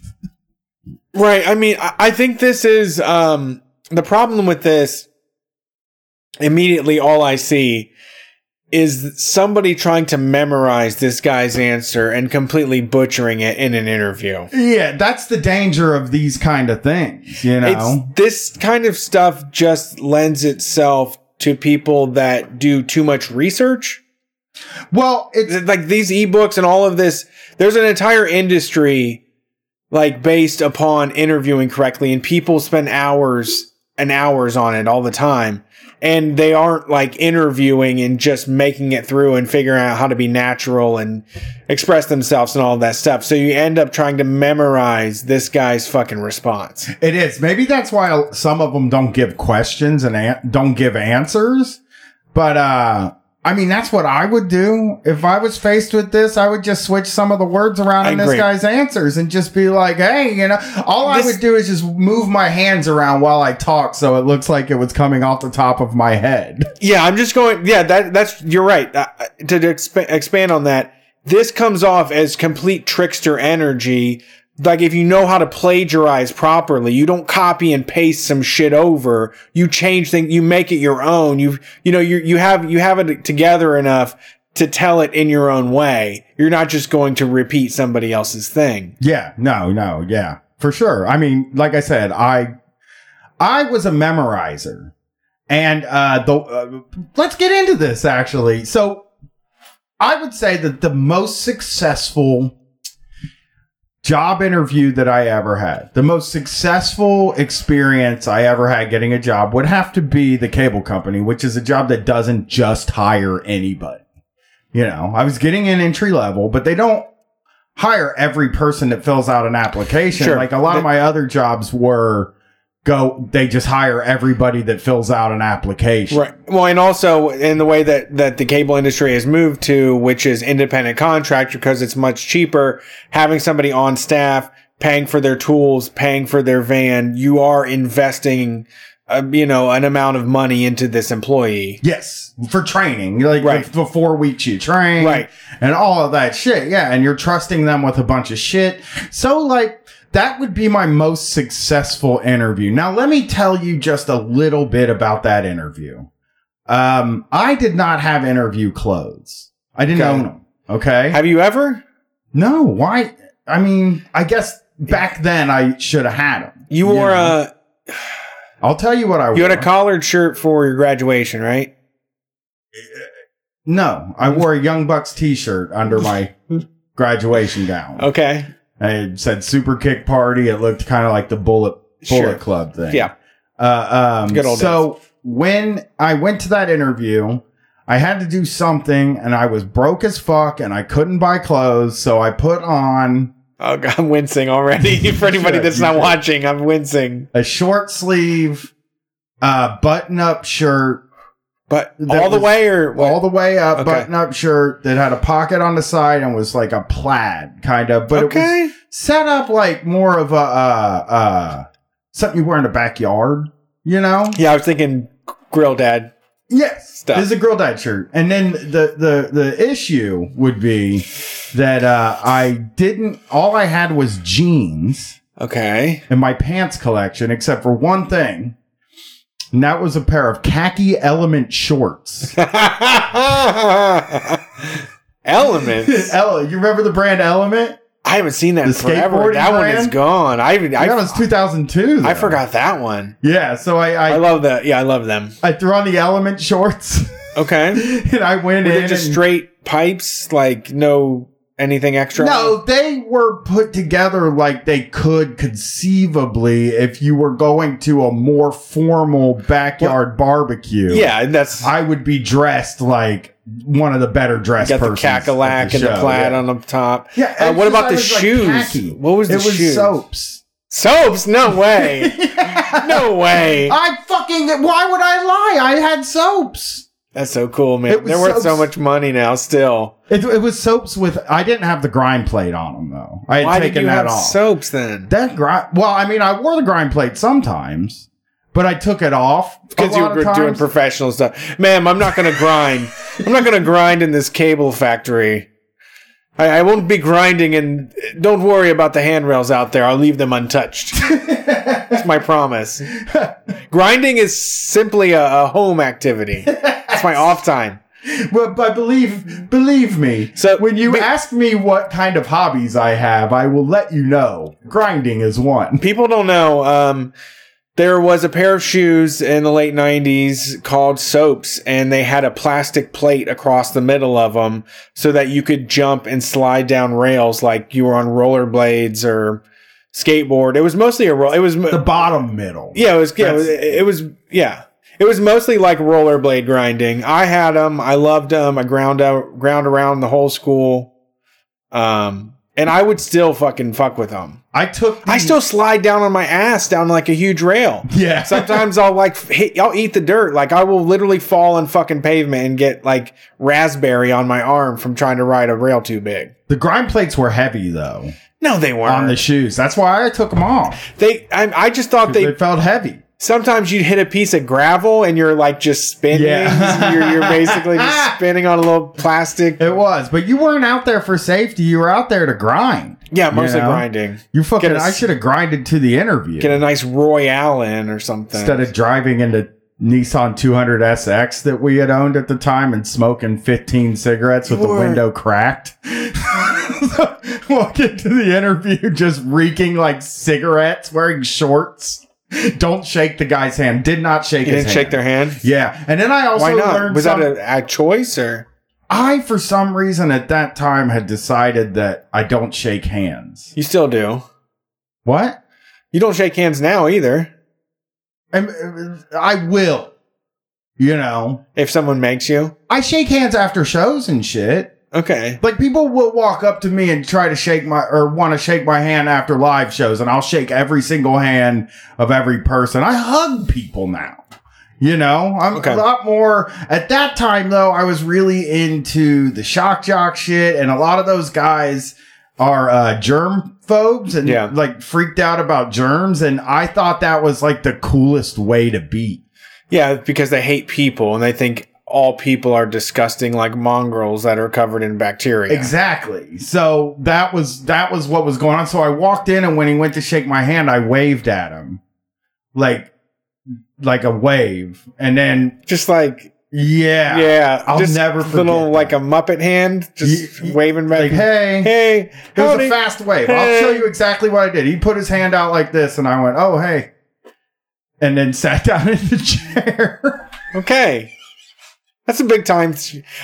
Right. I mean, I, think this is um the problem with this. Immediately, all I see is somebody trying to memorize this guy's answer and completely butchering it in an interview. Yeah, that's the danger of these kind of things, you know. It's this kind of stuff just lends itself to people that do too much research. well, it's like these ebooks and all of this there's an entire industry like based upon interviewing correctly and people spend hours and hours on it all the time and they aren't like interviewing and just making it through and figuring out how to be natural and express themselves and all that stuff so you end up trying to memorize this guy's fucking response it is. Maybe that's why some of them don't give questions and an- don't give answers. But uh I mean, that's what I would do if I was faced with this. I would just switch some of the words around I in this guy's answers and just be like, "Hey, you know, all I would do is just move my hands around while I talk, so it looks like it was coming off the top of my head." Yeah, I'm just going. Yeah, that that's you're right. Uh, to to exp- expand on that, this comes off as complete trickster energy. Like if you know how to plagiarize properly, you don't copy and paste some shit over. You change things. You make it your own. You you know you you have you have it together enough to tell it in your own way. You're not just going to repeat somebody else's thing. Yeah, no, no, yeah, for sure. I mean, like I said, I I was a memorizer, and uh, the uh, let's get into this actually. So, I would say that the most successful job interview that I ever had, the most successful experience I ever had getting a job would have to be the cable company, which is a job that doesn't just hire anybody. You know, I was getting an entry level, but they don't hire every person that fills out an application. Sure. Like a lot of my other jobs were go, they just hire everybody that fills out an application. Right. Well, and also in the way that, that the cable industry has moved to, which is independent contractor because it's much cheaper, having somebody on staff, paying for their tools, paying for their van, you are investing, uh, you know, an amount of money into this employee. Yes, for training, like Right. the, the four weeks you train, Right. and all of that shit. Yeah, and you're trusting them with a bunch of shit. So, like, that would be my most successful interview. Now, let me tell you just a little bit about that interview. Um, I did not have interview clothes. I didn't Okay. own them. Okay. Have you ever? no, why? I mean, I guess back then I should have had them. You wore know? a I'll tell you what I wore. you wore. had a collared shirt for your graduation, right? no, I wore a Young Bucks t-shirt under my graduation gown. Okay. It said Super Kick Party. It looked kind of like the Bullet Bullet Sure. Club thing. Yeah. Uh, um, Good old so when I went to that interview, I had to do something, and I was broke as fuck, and I couldn't buy clothes, so I put on Oh, God, I'm wincing already. for anybody that's not watching, I'm wincing. a short sleeve, uh, button up shirt, But all the way or all the way up, Okay. button up shirt that had a pocket on the side and was like a plaid kind of, but it was okay. set up like more of a uh uh something you wear in the backyard, you know? Yeah, I was thinking grill dad. Yes. Stuff. This is a girl dad shirt. And then the the the issue would be that uh I didn't all I had was jeans Okay. in my pants collection except for one thing. And that was a pair of khaki element shorts. Elements. Ele- you remember the brand Element? I haven't seen that in forever. skateboarding That one is brand? gone. I I, that was 2002. I though. forgot that one. Yeah, so I I I, love that. Yeah, I love them. I threw on the Element shorts Okay. and I went Were in they just and- straight pipes? Like no anything extra? No, they were put together like they could conceivably if you were going to a more formal backyard barbecue. Yeah, and that's I would be dressed like one of the better dressed got the persons at cackalack and the plaid yeah. on the top. Yeah, Uh, what about the was, like, shoes? What was the it was shoes? soaps. Soaps? No way. no way. I fucking why would I lie? I had soaps. That's so cool, man. They're worth so much money now. Still, It, it was soaps with I didn't have the grind plate on them though. I had why taken did you that have off. soaps then? That grind. Well, I mean, I wore the grind plate sometimes, but I took it off Because you were doing professional stuff, ma'am. I'm not going to grind. I'm not going to grind in this cable factory. I, I won't be grinding, and don't worry about the handrails out there. I'll leave them untouched. That's my promise. Grinding is simply a, a home activity. My off time. but, but believe believe me, So- when you be- ask me what kind of hobbies I have, I will let you know. Grinding is one. People don't know. Um, there was a pair of shoes in the late 90s called soaps and they had a plastic plate across the middle of them so that you could jump and slide down rails like you were on rollerblades or skateboard it was mostly a roll it was The bottom middle. yeah it was yeah, it was, it was yeah it was mostly like rollerblade grinding i had them i loved them i ground out ground around the whole school um and I would still fucking fuck with them. I took. I still slide down on my ass down like a huge rail. Yeah. Sometimes I'll like hit, I'll eat the dirt. Like I will literally fall on fucking pavement and get like raspberry on my arm from trying to ride a rail too big. the grind plates were heavy though No, they weren't. on the shoes. That's why I took them off. they, I, I just thought They, they. felt heavy. Sometimes you'd hit a piece of gravel and you're like just spinning. Yeah. you're, you're basically just spinning on a little plastic. It was, but you weren't out there for safety. You were out there to grind. Yeah, mostly know? grinding. You fucking. Get a I s- should have grinded to the interview Get a nice Royale in or something. instead of driving into Nissan 200 SX that we had owned at the time and smoking 15 cigarettes with the Lord. window cracked. Walk into the interview just reeking like cigarettes, wearing shorts. Don't shake the guy's hand. Did not shake you didn't hand. shake their hand. Yeah, and then I also Why not? learned Was some- that a, a choice or? I, for some reason, at that time had decided that I don't shake hands. You still do. What? You don't shake hands now either. And, I will. You know, If someone makes you. I shake hands after shows and shit. Okay. Like people will walk up to me and try to shake my or want to shake my hand after live shows, and I'll shake every single hand of every person. I hug people now. You know, I'm Okay. a lot more. At that time, though, I was really into the shock jock shit, and a lot of those guys are uh, germ phobes and Yeah. like freaked out about germs. And I thought that was like the coolest way to be. Yeah, because they hate people and they think all people are disgusting like mongrels that are covered in bacteria. Exactly. So that was that was what was going on. So I walked in and when he went to shake my hand, I waved at him. Like like a wave. And then Just like yeah. yeah, I'll just never forget little that. like a Muppet hand, just Ye- ye- waving back. Like, hey. hey, It was howdy. a fast wave. I'll Hey. show you exactly what I did. He put his hand out like this and I went, "Oh, hey." And then sat down in the chair. Okay. That's a big time.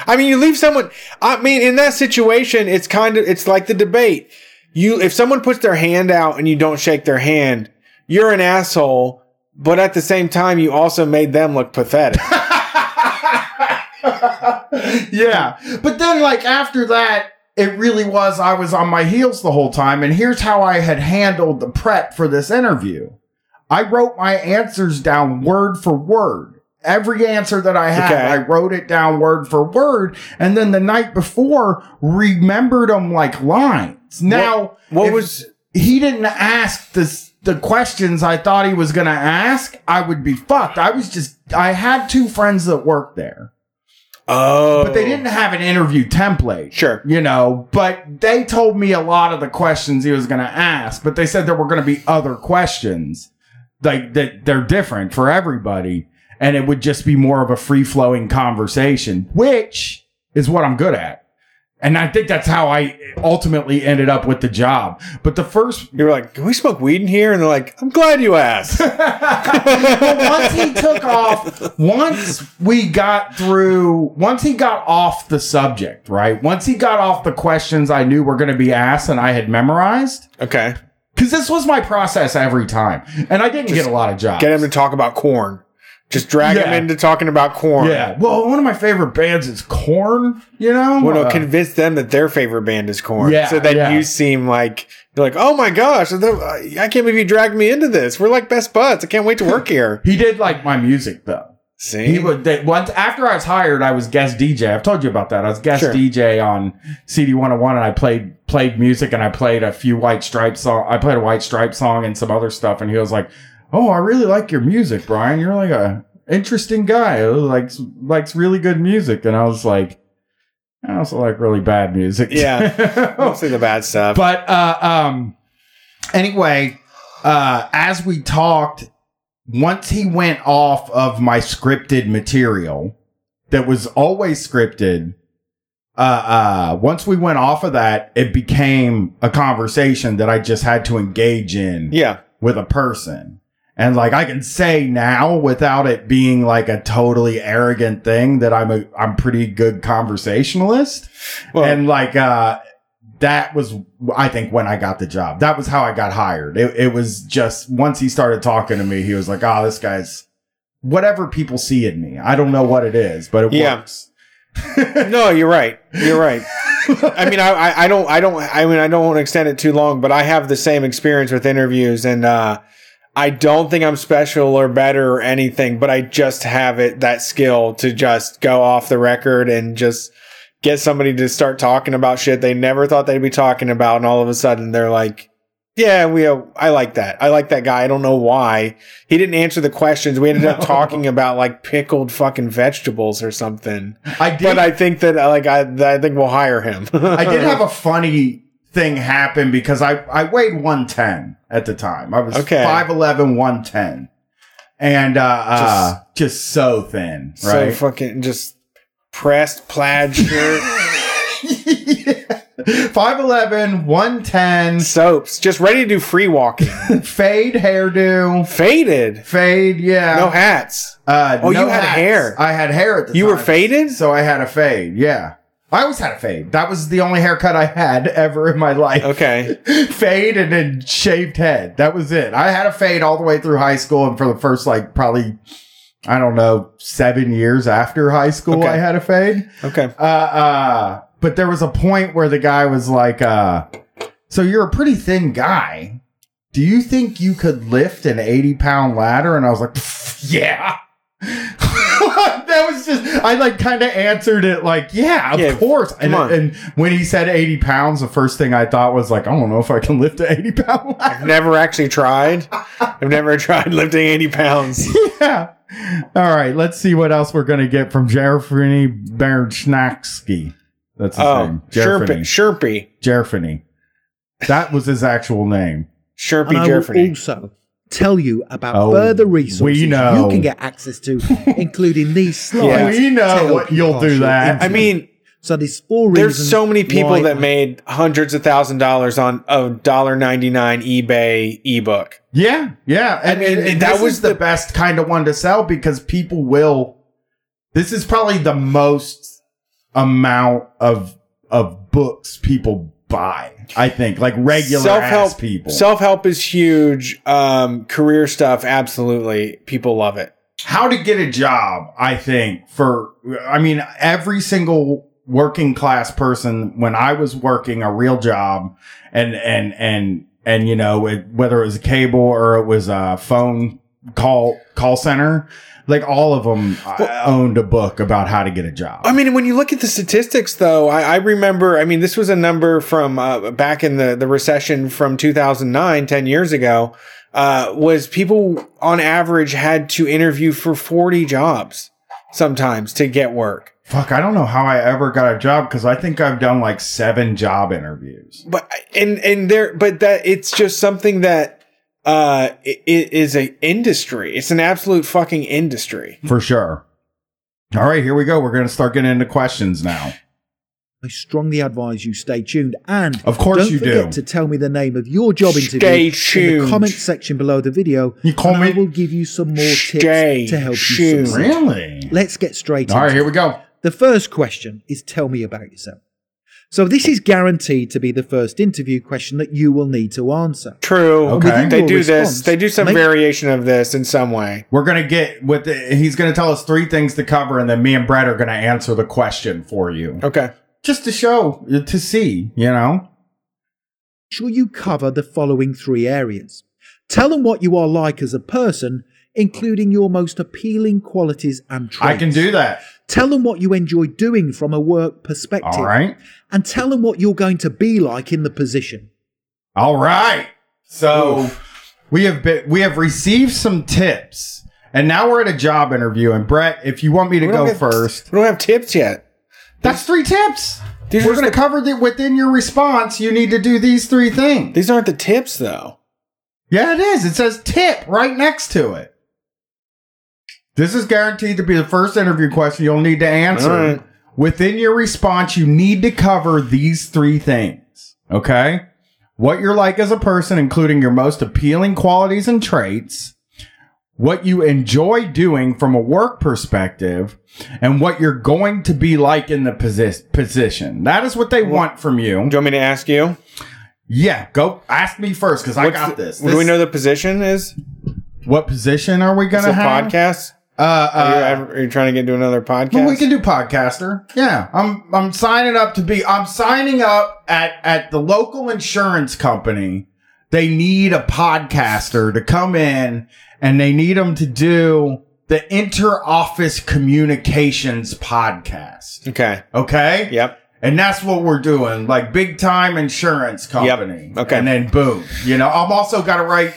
I mean, you leave someone. I mean, in that situation, it's kind of it's like the debate. You, if someone puts their hand out and you don't shake their hand, you're an asshole. But at the same time, you also made them look pathetic. yeah. But then, like, after that, it really was, I was on my heels the whole time. And here's how I had handled the prep for this interview I wrote my answers down word for word. Every answer that I had, Okay. I wrote it down word for word. And then the night before, remembered them like lines. Now, what if was- he didn't ask the the questions I thought he was going to ask, I would be fucked. I was just, I had two friends that worked there Oh, but they didn't have an interview template. Sure. You know, but they told me a lot of the questions he was going to ask, but they said there were going to be other questions like that they're different for everybody and it would just be more of a free flowing conversation, which is what I'm good at. And I think that's how I ultimately ended up with the job. But the first You were like, "Can we smoke weed in here?" And they're like, "I'm glad you asked." but once he took off, once we got through, once he got off the subject, right? Once he got off the questions I knew were going to be asked and I had memorized, okay, because this was my process every time. And I didn't get a lot of jobs. get him to talk about corn. Just drag him into talking about corn. Yeah. Well, one of my favorite bands is Korn, you know? Well, no, Uh, convince them that their favorite band is Korn. Yeah, so that yeah. you seem like you're like, oh my gosh, I can't believe you dragged me into this. We're like best buds. I can't wait to work here. he did like my music though. See, He would they, once after I was hired, I was guest DJ. I've told you about that. I was guest Sure. DJ on CD 101 and I played played music and I played a few White Stripes song. I played a White Stripe song and some other stuff and he was like, "Oh, I really like your music, Bryan. You're like a interesting guy who likes likes really good music." And I was like, I also like really bad music. Yeah. mostly the bad stuff. But uh, um, anyway, uh, as we talked, once he went off of my scripted material that was always scripted, uh, uh, once we went off of that, it became a conversation that I just had to engage in yeah, with a person. And like I can say now without it being like a totally arrogant thing that I'm a I'm pretty good conversationalist. Well- and like uh that was I think when I got the job. That was how I got hired. It, it was just once he started talking to me, he was like, "Oh, this guy's whatever people see in me. I don't know what it is, but it Yeah. works." no, you're right. You're right. I mean, I, I, I don't, I don't, I mean, I don't want to extend it too long, but I have the same experience with interviews, and uh, I don't think I'm special or better or anything, but I just have it that skill to just go off the record and just get somebody to start talking about shit they never thought they'd be talking about, and all of a sudden they're like, "Yeah, we, uh, I like that. I like that guy. I don't know why he didn't answer the questions. We ended up talking about like pickled fucking vegetables or something." I did. But I think that uh, like I, I think we'll hire him. I did have a funny thing happened because I, I weighed 110 at the time. I was Okay. 5'11, 110. And uh, uh, just so thin, so fucking just pressed plaid shirt, 5'11, 110, soaps, just ready to do free walking. fade hairdo, Faded, fade, yeah. no hats. Uh, Oh, no you had hats. hair. I had hair at the You time. You were faded. So I had a fade, yeah. I always had a fade. That was the only haircut I had ever in my life. Okay, fade and then shaved head. That was it. I had a fade all the way through high school, and for the first like probably I don't know seven years after high school, Okay. I had a fade. okay. Uh, uh, but there was a point where the guy was like, uh, "So you're a pretty thin guy. Do you think you could lift an eighty pound ladder?" And I was like, "Yeah." that was just I like kind of answered it like yeah of Yeah, course. and, and when he said 80 pounds the first thing I thought was like I don't know if I can lift an 80 pound ladder. I've never actually tried. I've never tried lifting eighty pounds. yeah. All right let's see what else we're gonna get from Jeremy Bernschnaksky that's his Oh, name Sherpy, Jeremy Sherpy, Jeremy that was his actual name. Sherpy And I Jerfany. also tell you about Oh, further resources we know. you can get access to, including these slides. Yeah. we know what you you'll do your that I mean, so there's four there's reasons. so many people that I- made hundreds of thousand dollars on a dollar ninety nine eBay ebook. Yeah, yeah. And, I mean, and- and that was the, the- best kind of one to sell because people will. This is probably the most amount of of books people buy. I think, like regular ass people. Self help is huge. Um, career stuff, absolutely. People love it. How to get a job? I think for. I mean, every single working class person when I was working a real job, and and and and you know it, whether it was a cable or it was a phone call call center like all of them uh, owned a book about how to get a job I mean, when you look at the statistics, though, I, I remember. I mean, this was a number from uh, back in the the recession from 2009, 10 years ago. Uh, was people on average had to interview for 40 jobs sometimes to get work. fuck i don't know how i ever got a job because i think i've done like seven job interviews But and and there, but that it's just something that uh it, it is a industry. It's an absolute fucking industry. for sure all right here we go we're gonna start getting into questions now I strongly advise you stay tuned and Of course don't you forget do. to tell me the name of your job interview Stay in the comment section below the video. You call and me- I will give you some more Stay tips to help you succeed. really Let's get straight to it. all right here it. we go The first question is tell me about yourself. So this is guaranteed to be the first interview question that you will need to answer. True. Okay. They Your do this. They do some make- variation of this in some way. we're gonna get with the, he's gonna tell us three things to cover and then me and brett are gonna answer the question for you Okay. just to show to see you know sure you cover the following three areas. Tell them what you are like as a person, including your most appealing qualities and traits. i can do that Tell them what you enjoy doing from a work perspective. all right And tell them what you're going to be like in the position. All right. So we have been, we have received some tips, and now we're at a job interview. And Brett, if you want me to go have- first, We don't have tips yet. that's three tips. These we're are going to the- cover that within your response. You need to do these three things. These aren't the tips though. Yeah, it is. It says tip right next to it. This is guaranteed to be the first interview question you'll need to answer. Right. Within your response, you need to cover these three things. Okay? What you're like as a person, including your most appealing qualities and traits, what you enjoy doing from a work perspective, and what you're going to be like in the posi- position. That is what they want from you. Do you want me to ask you? Yeah, go ask me first because I What's got the- this. Do we This- know the position is? what position are we It's going a to have? podcast. Uh, Are, you, uh, are you trying to get into another podcast? We can do podcaster. Yeah, I'm I'm signing up to be. I'm signing up at at the local insurance company. They need a podcaster to come in, and they need them to do the inter office communications podcast. okay. Okay. Yep. And that's what we're doing, like big time insurance company. Okay. And then boom, you know, I'm also got to write,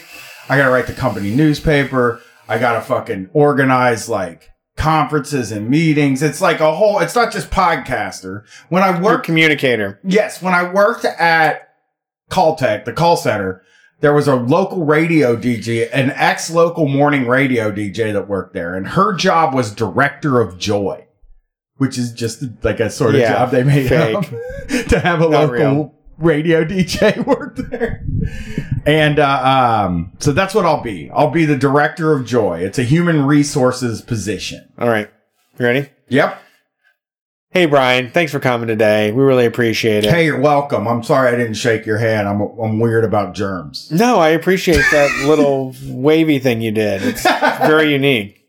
I got to write the company newspaper. I got to fucking organize like conferences and meetings. It's like a whole, it's not just podcaster. When I You're worked, communicator. yes, when I worked at Calltech, the call center, there was a local radio DJ, an ex local morning radio DJ that worked there. And her job was director of joy, which is just like a sort of Yeah, job they made fake. up to have a Not local real. Radio DJ work there. And uh, um, so that's what I'll be. I'll be the director of joy. It's a human resources position. All right. You ready? Yep. Hey, Bryan. Thanks for coming today. We really appreciate it. Hey, you're welcome. I'm sorry I didn't shake your hand. I'm I'm weird about germs. No, I appreciate that little wavy thing you did. It's very unique.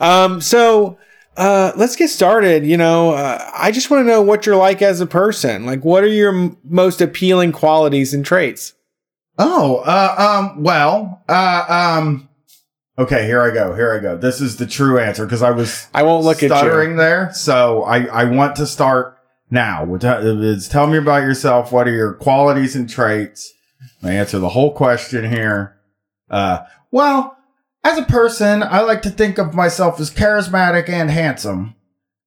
Um, so uh, let's get started. You know, uh, I just want to know what you're like as a person. Like, what are your m- most appealing qualities and traits? Oh, uh, um, well, uh, um, okay, here I go. Here I go. This is the true answer because I was I won't look at stuttering you. there. So I, I want to start now. With tell me about yourself. What are your qualities and traits? I answer the whole question here. Uh, well, as a person, I like to think of myself as charismatic and handsome.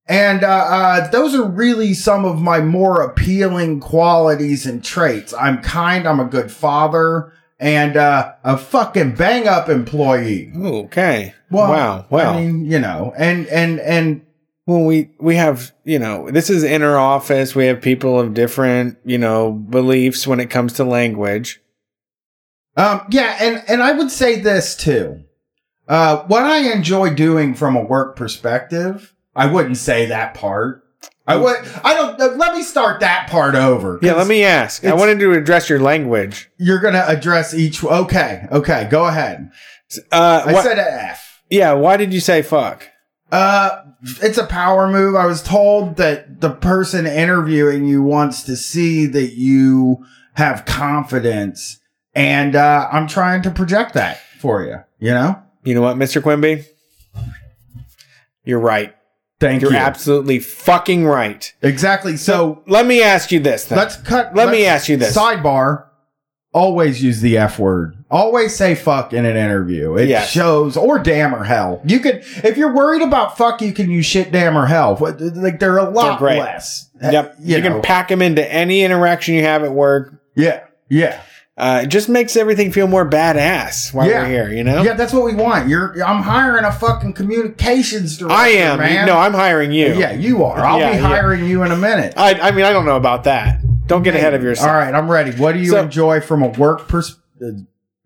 And uh, uh, those are really some of my more appealing qualities and traits. I'm kind, I'm a good father, and uh, a fucking bang up employee. Okay. Well, wow. Well, I mean, you know, and and and well, we we have you know this is inner office. We have people of different you know beliefs when it comes to language. um, yeah, and and I would say this too. Uh, what I enjoy doing from a work perspective, I wouldn't say that part. I would. I don't. Uh, let me start that part over. Yeah, let me ask. I wanted to address your language. You're gonna address each. Okay. Okay. Go ahead. Uh, I said F. yeah. Why did you say fuck? Uh, it's a power move. I was told that the person interviewing you wants to see that you have confidence, and uh, I'm trying to project that for you. You know. You know what, Mr. Quinby? You're right. Thank You're you. absolutely fucking right. exactly. So Let me ask you this then. let's cut. Let me let's- ask you this. Sidebar. Always use the F word. Always say fuck in an interview. It Yes. shows, or damn or hell. You could, if you're worried about fuck, you can use shit, damn or hell. What- Like they're a lot great. less. Yep. You, You, know. can pack them into any interaction you have at work. yeah. Yeah. Uh, it just makes everything feel more badass while Yeah. we're here, you know? Yeah, that's what we want. You're I'm hiring a fucking communications director. I am. man. No, I'm hiring you. Yeah, you are. I'll Yeah, be yeah. hiring you in a minute. I, I mean, I don't know about that. Don't get ahead of yourself. All right, I'm ready. What do you So- enjoy from a work pers? uh,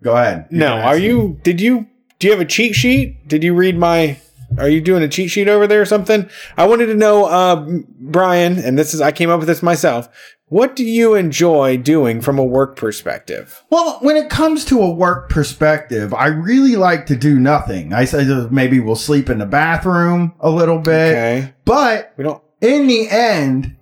Go ahead. You No, are me. you? Did you? Do you have a cheat sheet? Did you read my? Are you doing a cheat sheet over there or something? I wanted to know, uh, Bryan, and this is I came up with this myself. What do you enjoy doing from a work perspective? Well, when it comes to a work perspective, I really like to do nothing. I say maybe we'll sleep in the bathroom a little bit, Okay, but we don't. in the end,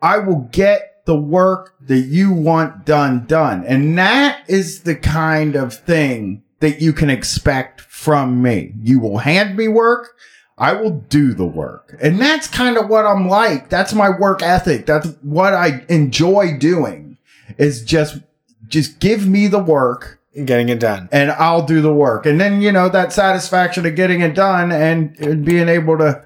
I will get the work that you want done done. And that is the kind of thing that you can expect from me. You will hand me work. I will do the work. And that's kind of what I'm like. That's my work ethic. That's what I enjoy doing is just, just give me the work Getting it done. and I'll do the work. And then, you know, that satisfaction of getting it done and, and being able to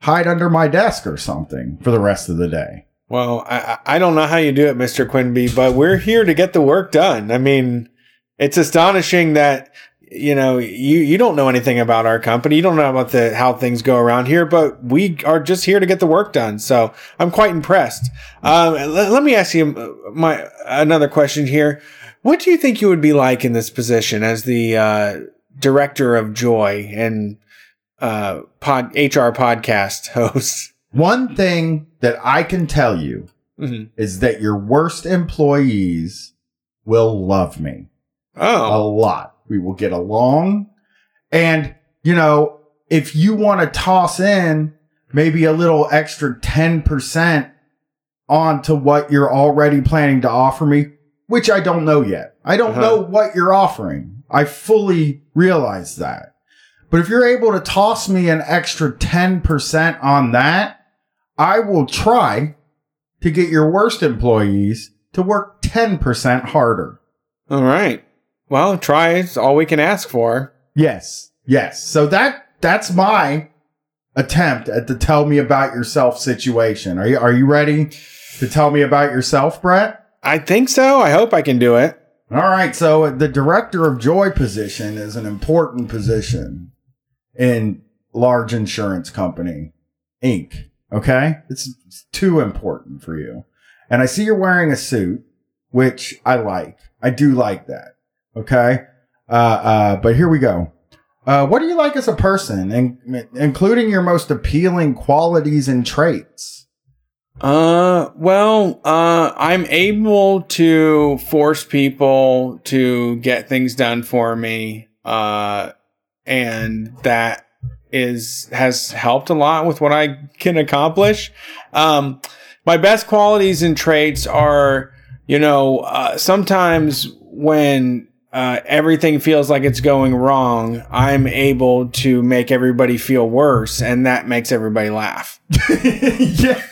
hide under my desk or something for the rest of the day. Well, I, I I don't know how you do it, Mr. Quinby, but we're here to get the work done. I mean, it's astonishing that you know you you don't know anything about our company. You don't know about the how things go around here, but we are just here to get the work done. So I'm quite impressed. Um, let, let me ask you uh, my another question here. What do you think you would be like in this position as the uh, director of Joy and uh, pod HR podcast host? One thing that I can tell you Mhm. is that your worst employees will love me a Oh, lot. We will get along. And, you know, if you want to toss in maybe a little extra 10% onto what you're already planning to offer me, which I don't know yet. I don't Uh-huh. know what you're offering. I fully realize that. But if you're able to toss me an extra 10% on that, I will try to get your worst employees to work 10% harder. All right. Well, try is all we can ask for. Yes. Yes. So that that's my attempt at the tell me about yourself situation. Are you are you ready to tell me about yourself, Brett? I think so. I hope I can do it. All right. So the director of joy position is an important position in large insurance company, Inc. Okay. It's, it's too important for you. And I see you're wearing a suit, which I like. I do like that. Okay. Uh, uh, but here we go. Uh, what do you like as a person, in, including your most appealing qualities and traits? Uh, well, uh, I'm able to force people to get things done for me. Uh, and that is, has helped a lot with what I can accomplish. Um, my best qualities and traits are, you know, uh, sometimes when uh, everything feels like it's going wrong, I'm able to make everybody feel worse, and that makes everybody laugh. yeah.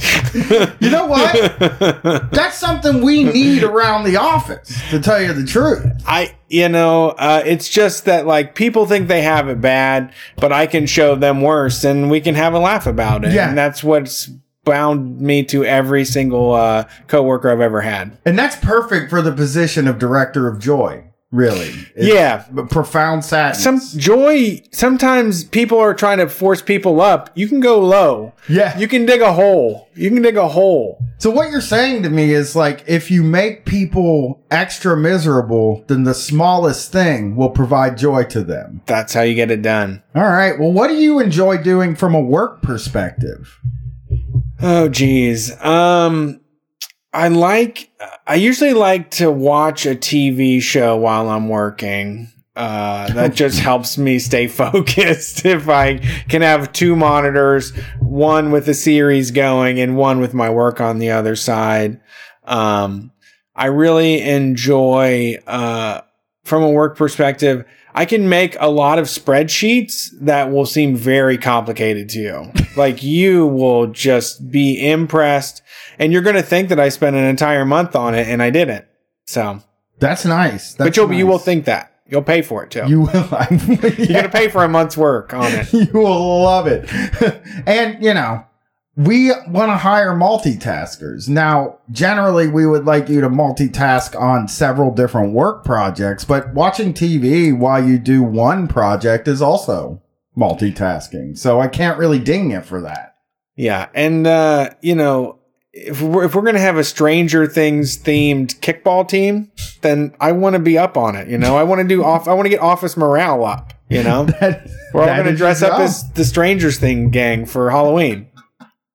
you know what? That's something we need around the office, to tell you the truth. I, you know, uh, it's just that like people think they have it bad, but I can show them worse, and we can have a laugh about it. Yeah. and that's what's bound me to every single uh, coworker I've ever had. And that's perfect for the position of director of joy, really. It's Yeah. profound sadness. Some joy. Sometimes people are trying to force people up. You can go low. yeah. You can dig a hole. You can dig a hole. so what you're saying to me is like, if you make people extra miserable, then the smallest thing will provide joy to them. That's how you get it done. All right. Well, what do you enjoy doing from a work perspective? Oh geez. Um I like I usually like to watch a TV show while I'm working. Uh, that just helps me stay focused. If I can have two monitors, one with the series going and one with my work on the other side. Um, I really enjoy, uh, from a work perspective, I can make a lot of spreadsheets that will seem very complicated to you. like you will just be impressed and you're going to think that I spent an entire month on it and I didn't. So, That's nice. That's but you'll, you will think that you'll pay for it too. You will. You're going to pay for a month's work on it. you will love it. and, you know, we want to hire multitaskers. Now, generally, we would like you to multitask on several different work projects, but watching TV while you do one project is also multitasking. So I can't really ding you for that. Yeah, and uh, you know, if we're if we're gonna have a Stranger Things themed kickball team, then I want to be up on it. You know, I want to do off. I want to get office morale up. You know, That- we're all gonna dress up as the Strangers Thing gang for Halloween.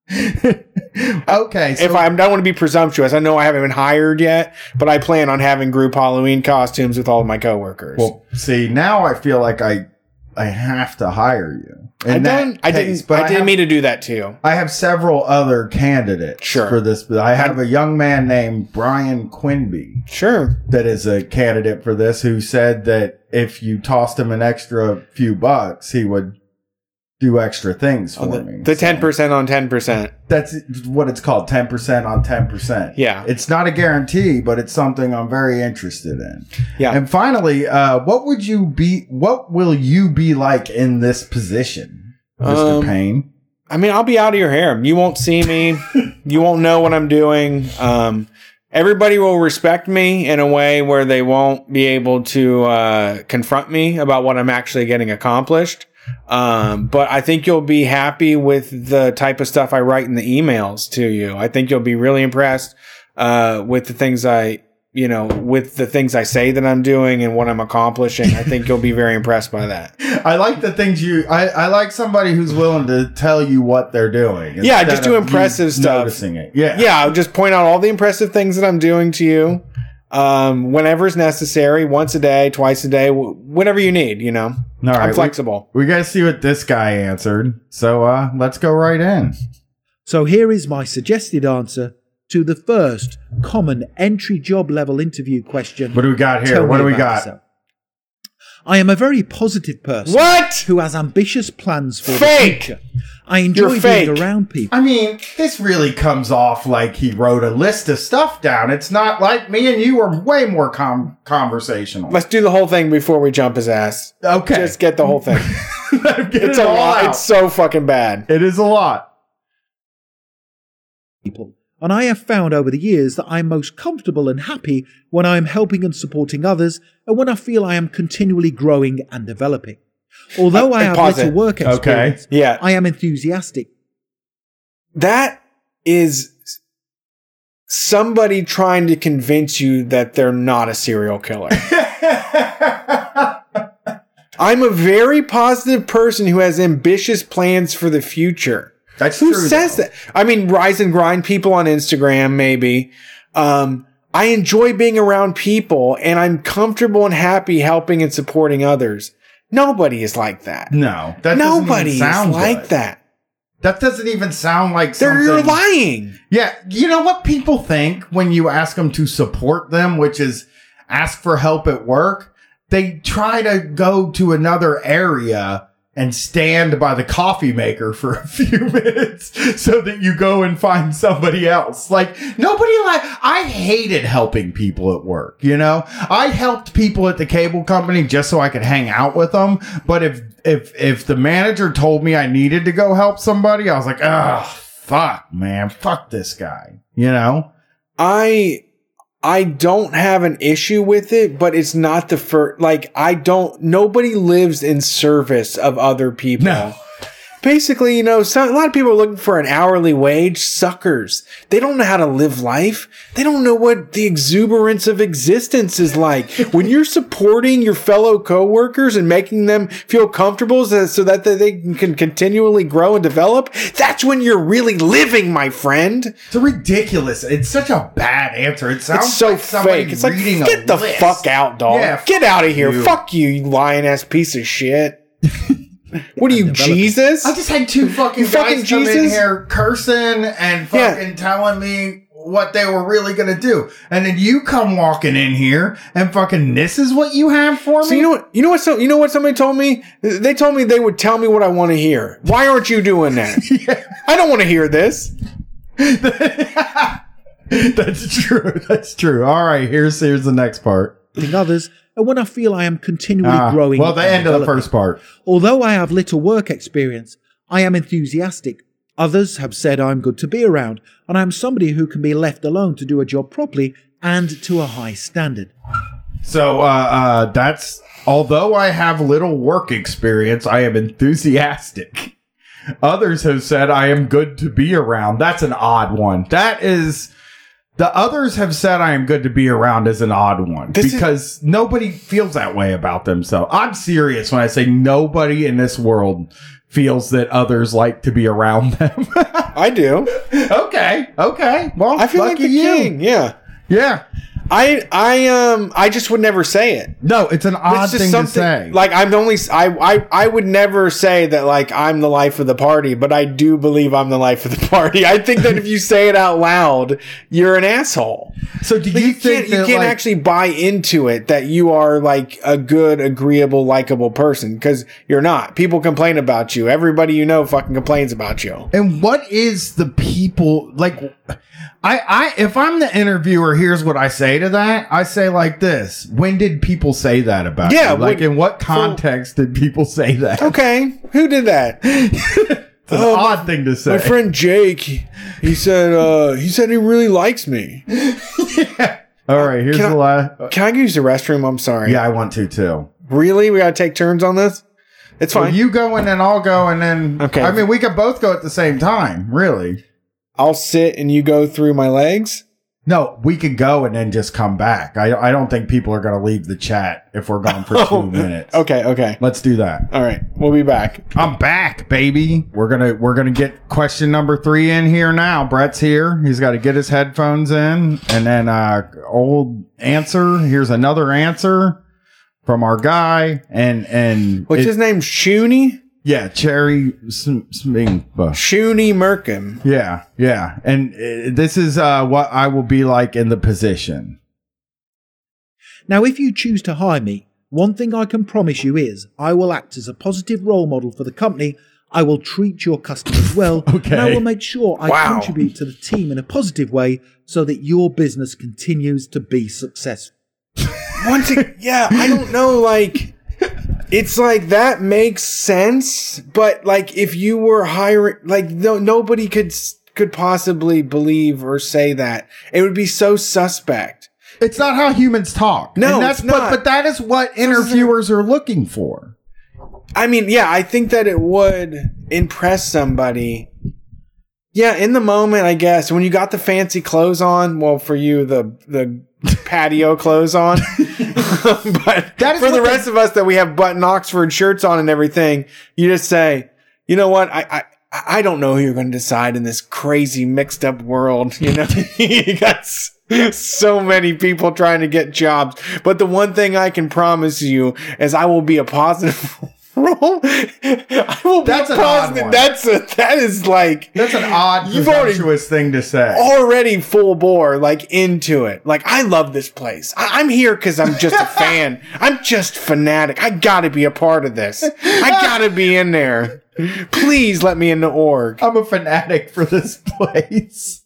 okay. So if I, I don't want to be presumptuous, I know I haven't been hired yet, but I plan on having group Halloween costumes with all of my coworkers. Well, see, now I feel like I I have to hire you. I don't. I case, didn't. I, didn't have, mean to do that to you. I have several other candidates Sure. for this. I have a young man named Bryan Quinby Sure. that is a candidate for this who said that if you tossed him an extra few bucks, he would do extra things for Oh, the, me. the So ten percent on ten percent. That's what it's called 10% on 10%. Yeah. It's not a guarantee, but it's something I'm very interested in. Yeah. And finally, uh, what would you be, what will you be like in this position, Mr. Um, Payne? I mean, I'll be out of your hair. You won't see me. you won't know what I'm doing. Um, everybody will respect me in a way where they won't be able to uh, confront me about what I'm actually getting accomplished. Um, but I think you'll be happy with the type of stuff I write in the emails to you. I think you'll be really impressed uh, with the things I, you know, with the things I say that I'm doing and what I'm accomplishing. I think you'll be very impressed by that. I like the things you, I, I like somebody who's willing to tell you what they're doing. Yeah, just do impressive stuff. Noticing it. Yeah. yeah, I'll just point out all the impressive things that I'm doing to you. Um, whenever is necessary, once a day, twice a day, wh- whatever you need. You know, All right, I'm flexible. We, gotta see what this guy answered. So uh, let's go right in. So here is my suggested answer to the first common entry job level interview question. What do we got here? Tell What do we got? yourself. I am a very positive person What? who has ambitious plans for Fake. the future. I enjoy You're being fake. around people. I mean, this really comes off like he wrote a list of stuff down. It's not like me and you are way more com- conversational. Let's do the whole thing before we jump his ass. Okay. Just get the whole thing. It's it a lot. out. It's so fucking bad. It is a lot. people. And I have found over the years that I'm most comfortable and happy when I am helping and supporting others and when I feel I am continually growing and developing. Although uh, I have little it. work Okay. experience, Yeah. I am enthusiastic. That is somebody trying to convince you that they're not a serial killer. I'm a very positive person who has ambitious plans for the future. That's Who true, says though. that? I mean, rise and grind people on Instagram, maybe. Um, I enjoy being around people and I'm comfortable and happy helping and supporting others. Nobody is like that. No, that doesn't even Nobody is like good. that. That doesn't even sound like They're something. you're lying. Yeah, you know what people think when you ask them to support them, which is ask for help at work? They try to go to another area and stand by the coffee maker for a few minutes so that you go and find somebody else. Like nobody like I hated helping people at work, you know? I helped people at the cable company just so I could hang out with them, but if if if the manager told me I needed to go help somebody, I was like, "Ugh, fuck, man. Fuck this guy." You know? I I don't have an issue with it, but it's not the first. Like I don't. Nobody lives in service of other people. No. Basically, you know, some, a lot of people are looking for an hourly wage. Suckers. They don't know how to live life. They don't know what the exuberance of existence is like. when you're supporting your fellow coworkers and making them feel comfortable so, that they can continually grow and develop, that's when you're really living, my friend. It's ridiculous. It's such a bad answer. It sounds It's so like fake. It's like, get the list. fuck out, dog. Yeah, get out of here. you. Fuck you, you lying ass piece of shit. what are you, developing. Jesus? I just had two fucking You fucking guys come in Jesus? here cursing and Yeah. fucking telling me what they were really gonna do, and then you come walking in here and fucking this is what you have for me. so you know what? You know what? So, you know what? Somebody told me. They told me they would tell me what I want to hear. Why aren't you doing that? I don't want to hear this. That's true. That's true. All right, here's here's the next part. supporting others and when I feel I am continually Ah, growing. well, the end of the first part. Although I have little work experience, I am enthusiastic. Others have said I'm good to be around, and I'm somebody who can be left alone to do a job properly and to a high standard. So uh, uh, that's although I have little work experience, I am enthusiastic. Others have said I am good to be around. That's an odd one. That is the others have said I am good to be around is an odd one This is- because nobody feels that way about themselves. I'm serious when I say nobody in this world feels that others like to be around them. I do. okay, okay. Well, I feel like the you. king. Yeah. Yeah. I I um I just would never say it. No, it's an odd It's thing to say. like I'm only I, I I would never say that like I'm the life of the party, but I do believe I'm the life of the party. I think that if you say it out loud, you're an asshole. so do Like, you, you, think can't you can't like- actually buy into it that you are like a good, agreeable, likable person because you're not. People complain about you. Everybody you know fucking complains about you. And what is the people like? I, I, if I'm the interviewer, here's what I say to that. I say like this: When did people say that about Yeah, you? Like, when- in what context did people say that? Okay, who did that? It's an Oh, odd thing to say. My friend Jake, he, said uh, he said he really likes me. yeah. All right, here's Can the last. Can I use the restroom? I'm sorry. Yeah, I want to too. Really? We gotta take turns on this? It's Well, fine. you go and then I'll go and then. Okay. I mean, we could both go at the same time. Really? I'll sit and you go through my legs. No, we could go and then just come back. I, I don't think people are going to leave the chat if we're gone for two minutes. Okay, okay. Let's do that. All right. We'll be back. I'm back, baby. We're gonna we're gonna get question number three in here now. Brett's here. He's got to get his headphones in, and then uh, old answer. Here's another answer from our guy, and and What's it- his name? Shuni? Yeah, Cherry Sm- Smingba. Shuni Merkin. Yeah, yeah, and uh, this is uh, what I will be like in the position. Now, if you choose to hire me, one thing I can promise you is I will act as a positive role model for the company. I will treat your customers well, and I will make sure I Wow. contribute to the team in a positive way so that your business continues to be successful. Once it, yeah, I don't know. Like, it's like that makes sense, but like if you were hiring, like no, nobody could could possibly believe or say that. It would be so suspect. It's not how humans talk. No, and that's it's not. But, but that is what interviewers are looking for. I mean, yeah, I think that it would impress somebody. Yeah, in the moment, I guess when you got the fancy clothes on, well, for you the the patio clothes on, but That is for the rest of us that we have button Oxford shirts on and everything, you just say, you know what, I I. I don't know who you're going to decide in this crazy mixed up world. You know, you got so many people trying to get jobs. But the one thing I can promise you is I will be a positive I will That's be an a odd positive. That's a, that is like That's an odd, You've already- presumptuous thing to say. already full bore, like into it. Like I love this place. I- I'm here because I'm just a fan. I'm just fanatic. I gotta be a part of this. I gotta be in there. Please let me in the org. I'm a fanatic for this place.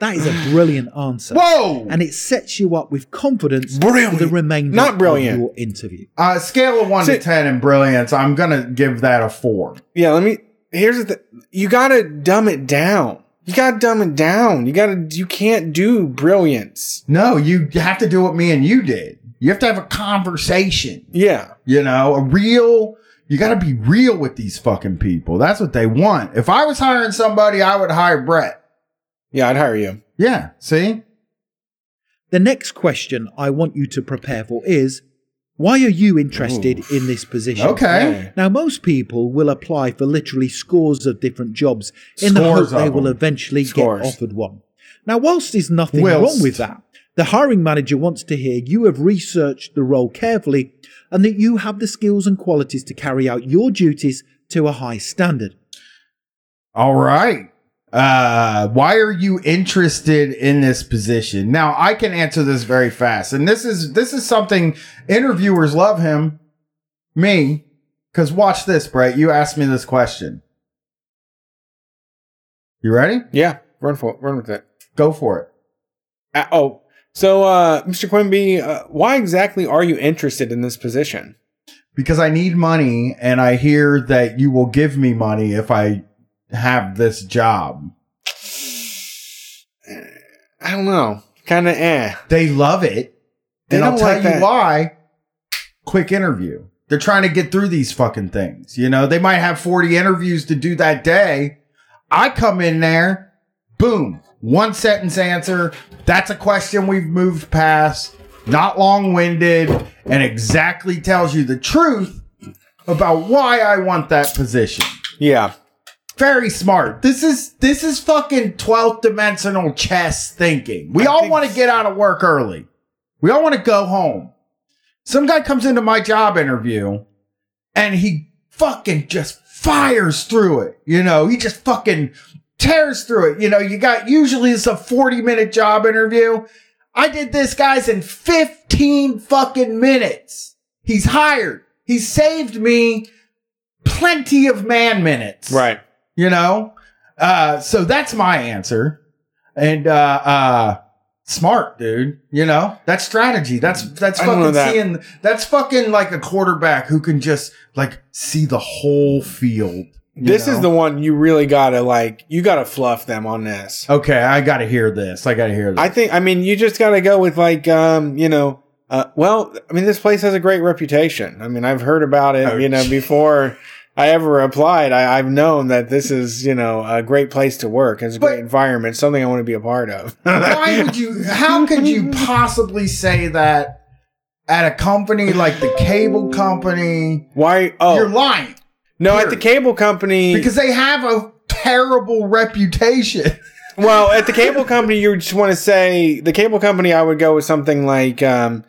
That is a brilliant answer. Whoa! And it sets you up with confidence Brilliant. for the remainder Not brilliant. of your interview. Uh, scale of one See- to ten in brilliance, I'm gonna give that a four. Yeah, let me. Here's the thing. You gotta dumb it down. You gotta dumb it down. You gotta. You can't do brilliance. No, you have to do what me and you did. You have to have a conversation. Yeah. You know, a real. You got to be real with these fucking people. That's what they want. If I was hiring somebody, I would hire Brett. Yeah, I'd hire you. Yeah. See. The next question I want you to prepare for is why are you interested in this position? Okay. Now, most people will apply for literally scores of different jobs in the hope they of will them. eventually Scores. get offered one. Now, whilst there's nothing Whilst. wrong with that, the hiring manager wants to hear you have researched the role carefully and that you have the skills and qualities to carry out your duties to a high standard. All right. Uh, why are you interested in this position? Now, I can answer this very fast. And this is this is something interviewers love him. Me. Cuz watch this, Brett. You asked me this question. You ready? Yeah. Run for it. Run with it. Go for it. Uh, oh, so uh, Mr. Quinby, uh, why exactly are you interested in this position? Because I need money and I hear that you will give me money if I have this job. I don't know. Kind of eh. They love it. They and I'll don't tell like you that. why. Quick interview. They're trying to get through these fucking things. You know, they might have 40 interviews to do that day. I come in there, boom, one sentence answer. That's a question we've moved past, not long winded, and exactly tells you the truth about why I want that position. Yeah. Very smart. This is this is fucking 12th dimensional chess thinking. We I all want to get out of work early. We all want to go home. Some guy comes into my job interview and he fucking just fires through it. You know, he just fucking tears through it. You know, you got usually it's a 40 minute job interview. I did this guys in 15 fucking minutes. He's hired. He saved me plenty of man minutes Right. You know uh so that's my answer and uh uh smart dude you know that's strategy that's that's know fucking that. seeing that's fucking like a quarterback who can just like see the whole field This is the one you really gotta like. You gotta fluff them on this. okay i gotta hear this i gotta hear this I think. I mean, you just gotta go with like, um, you know. Uh, well, I mean, this place has a great reputation. I mean, I've heard about it, Oh, you know, before I ever applied, I, I've known that this is, you know, a great place to work. It's a But- great environment, something I want to be a part of. Why would you? How could you possibly say that at a company like the cable company? Why? Oh, You're lying no, at the cable company. because they have a terrible reputation. well, at the cable company, you just want to say the cable company. I would go with something like, um,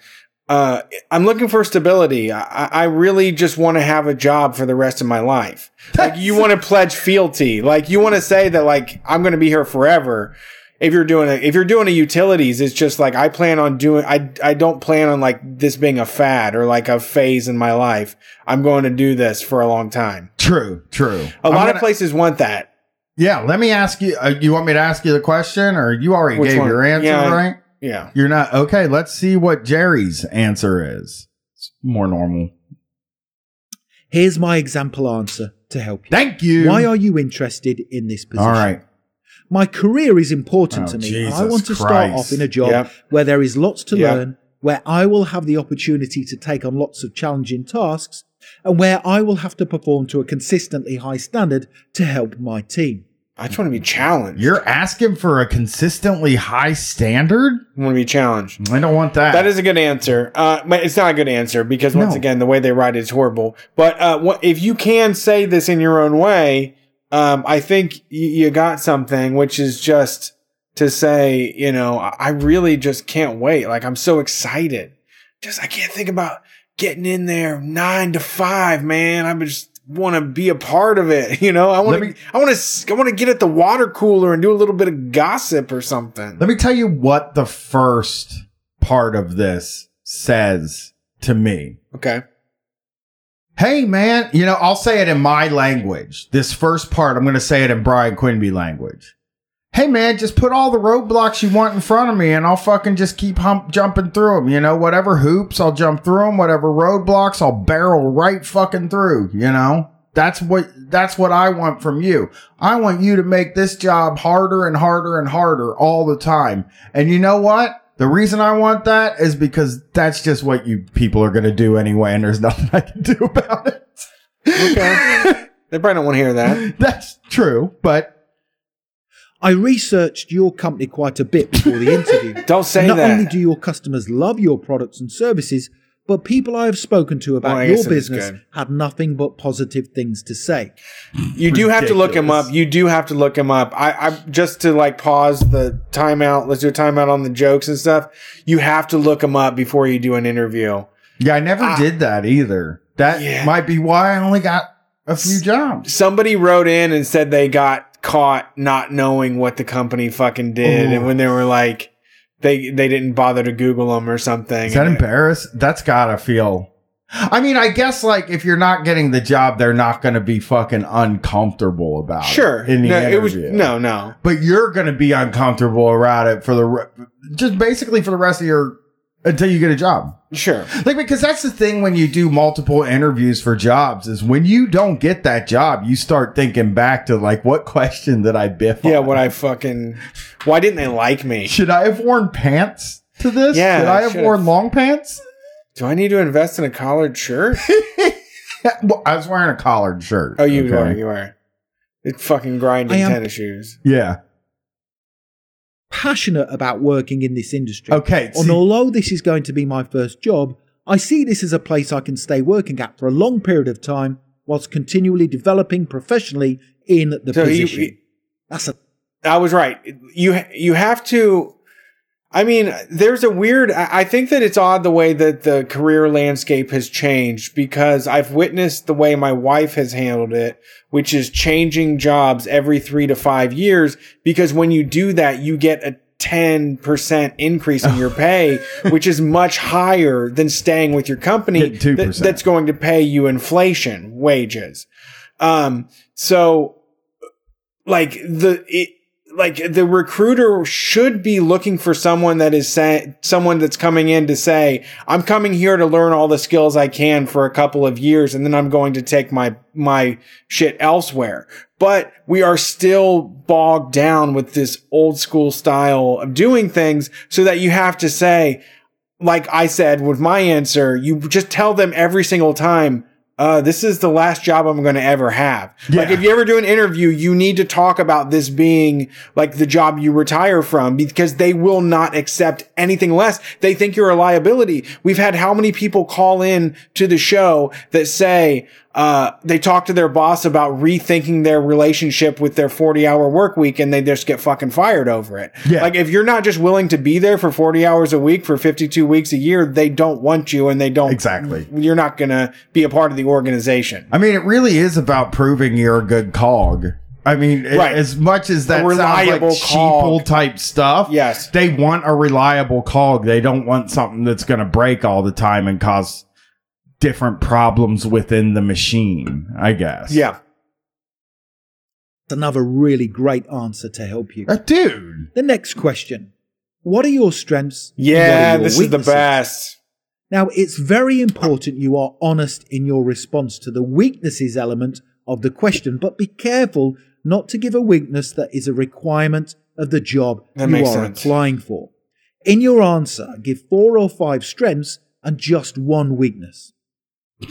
uh, "I'm looking for stability. I, I really just want to have a job for the rest of my life. Like you want to pledge fealty. Like you want to say that, like I'm going to be here forever." If you're doing it, if you're doing a utilities, it's just like I plan on doing. I I don't plan on like this being a fad or like a phase in my life. I'm going to do this for a long time. True, true. A I'm lot of gonna- places want that. Yeah, let me ask you. Uh, you want me to ask you the question, or you already Which gave one? your answer, Yeah, right? Yeah. You're not okay. Let's see what Jerry's answer is. It's more normal. Here's my example answer to help you. Thank you. Why are you interested in this position? All right. My career is important Oh, to me. and I want to start off in a job Yep. where there is lots to Yep. learn, where I will have the opportunity to take on lots of challenging tasks, and where I will have to perform to a consistently high standard to help my team. I just want to be challenged. You're asking for a consistently high standard. I want to be challenged. I don't want that. That is a good answer. Uh, but it's not a good answer because once No. again, the way they write it is horrible. But uh, what, if you can say this in your own way, um, I think you, you got something, which is just to say, you know, I I really just can't wait. Like I'm so excited. Just I can't think about getting in there nine to five, man. I'm just want to be a part of it. You know, I want to, I want to, I want to get at the water cooler and do a little bit of gossip or something. Let me tell you what the first part of this says to me. Okay. Hey, man, you know, I'll say it in my language. This first part, I'm going to say it in Bryan Quinby language. Hey, man, just put all the roadblocks you want in front of me and I'll fucking just keep hump jumping through them. You know, whatever hoops, I'll jump through them. Whatever roadblocks, I'll barrel right fucking through. You know, that's what, that's what I want from you. I want you to make this job harder and harder and harder all the time. And you know what? The reason I want that is because that's just what you people are going to do anyway, and there's nothing I can do about it. Okay. they probably don't want to hear that. That's true, but I researched your company quite a bit before the interview. Don't say And not that. only do your customers love your products and services, but people I have spoken to about Well, your guess it is business good. had nothing but positive things to say. you do have to look him up. You do have to look him up. I, I just to like pause the timeout. Let's do a timeout on the jokes and stuff. You have to look him up before you do an interview. yeah, I never did that either. That Ah. Yeah. might be why I only got a few jobs. Somebody wrote in and said they got caught not knowing what the company fucking did, Ooh. and when they were like, they they didn't bother to Google them or something. Is that embarrassed? That's gotta feel. I mean, I guess like if you're not getting the job, they're not going to be fucking uncomfortable about Sure. it in the no, interview. it was no, no. but you're going to be uncomfortable around it for the re- just basically for the rest of your until you get a job. Sure. Like because that's the thing when you do multiple interviews for jobs is when you don't get that job, you start thinking back to like what question did I biff? Yeah. on? What I fucking. Why didn't they like me? should I have worn pants to this? Yeah, should I have should've. worn long pants? Do I need to invest in a collared shirt? well, I was wearing a collared shirt. Oh, you okay? are. You were. It's fucking grinding tennis shoes. Yeah. Passionate about working in this industry. Okay. And although this is going to be my first job, I see this as a place I can stay working at for a long period of time whilst continually developing professionally in the So you- position. That's a I was right. You you have to. I mean, there's a weird. I think that it's odd the way that the career landscape has changed because I've witnessed the way my wife has handled it, which is changing jobs every three to five years. Because when you do that, you get a 10% increase in your pay, which is much higher than staying with your company Hit 2%. that- that's going to pay you inflation wages. Um, so like the it, like the recruiter should be looking for someone that is someone that's coming in to say i'm coming here to learn all the skills i can for a couple of years and then i'm going to take my my shit elsewhere. But we are still bogged down with this old school style of doing things so that you have to say like i said with my answer you just tell them every single time uh, this is the last job I'm going to ever have. Like, if you ever do an interview, you need to talk about this being like the job you retire from because they will not accept anything less. They think you're a liability. We've had how many people call in to the show that say, uh, they talk to their boss about rethinking their relationship with their 40 hour work week and they just get fucking fired over it. Yeah. Like, if you're not just willing to be there for 40 hours a week for 52 weeks a year, they don't want you and they don't Exactly. you're not going to be a part of the organization. I mean, it really is about proving you're a good cog. I mean, Right. as much as that reliable sounds like sheeple type stuff, Yes. they want a reliable cog. They don't want something that's going to break all the time and cause different problems within the machine. I guess. Yeah. That's another really great answer to help you. Uh, dude. The next question What are your strengths? Yeah, your this is the best. Now, it's very important you are honest in your response to the weaknesses element of the question, but be careful not to give a weakness that is a requirement of the job That you are sense. applying for. In your answer, give four or five strengths and just one weakness.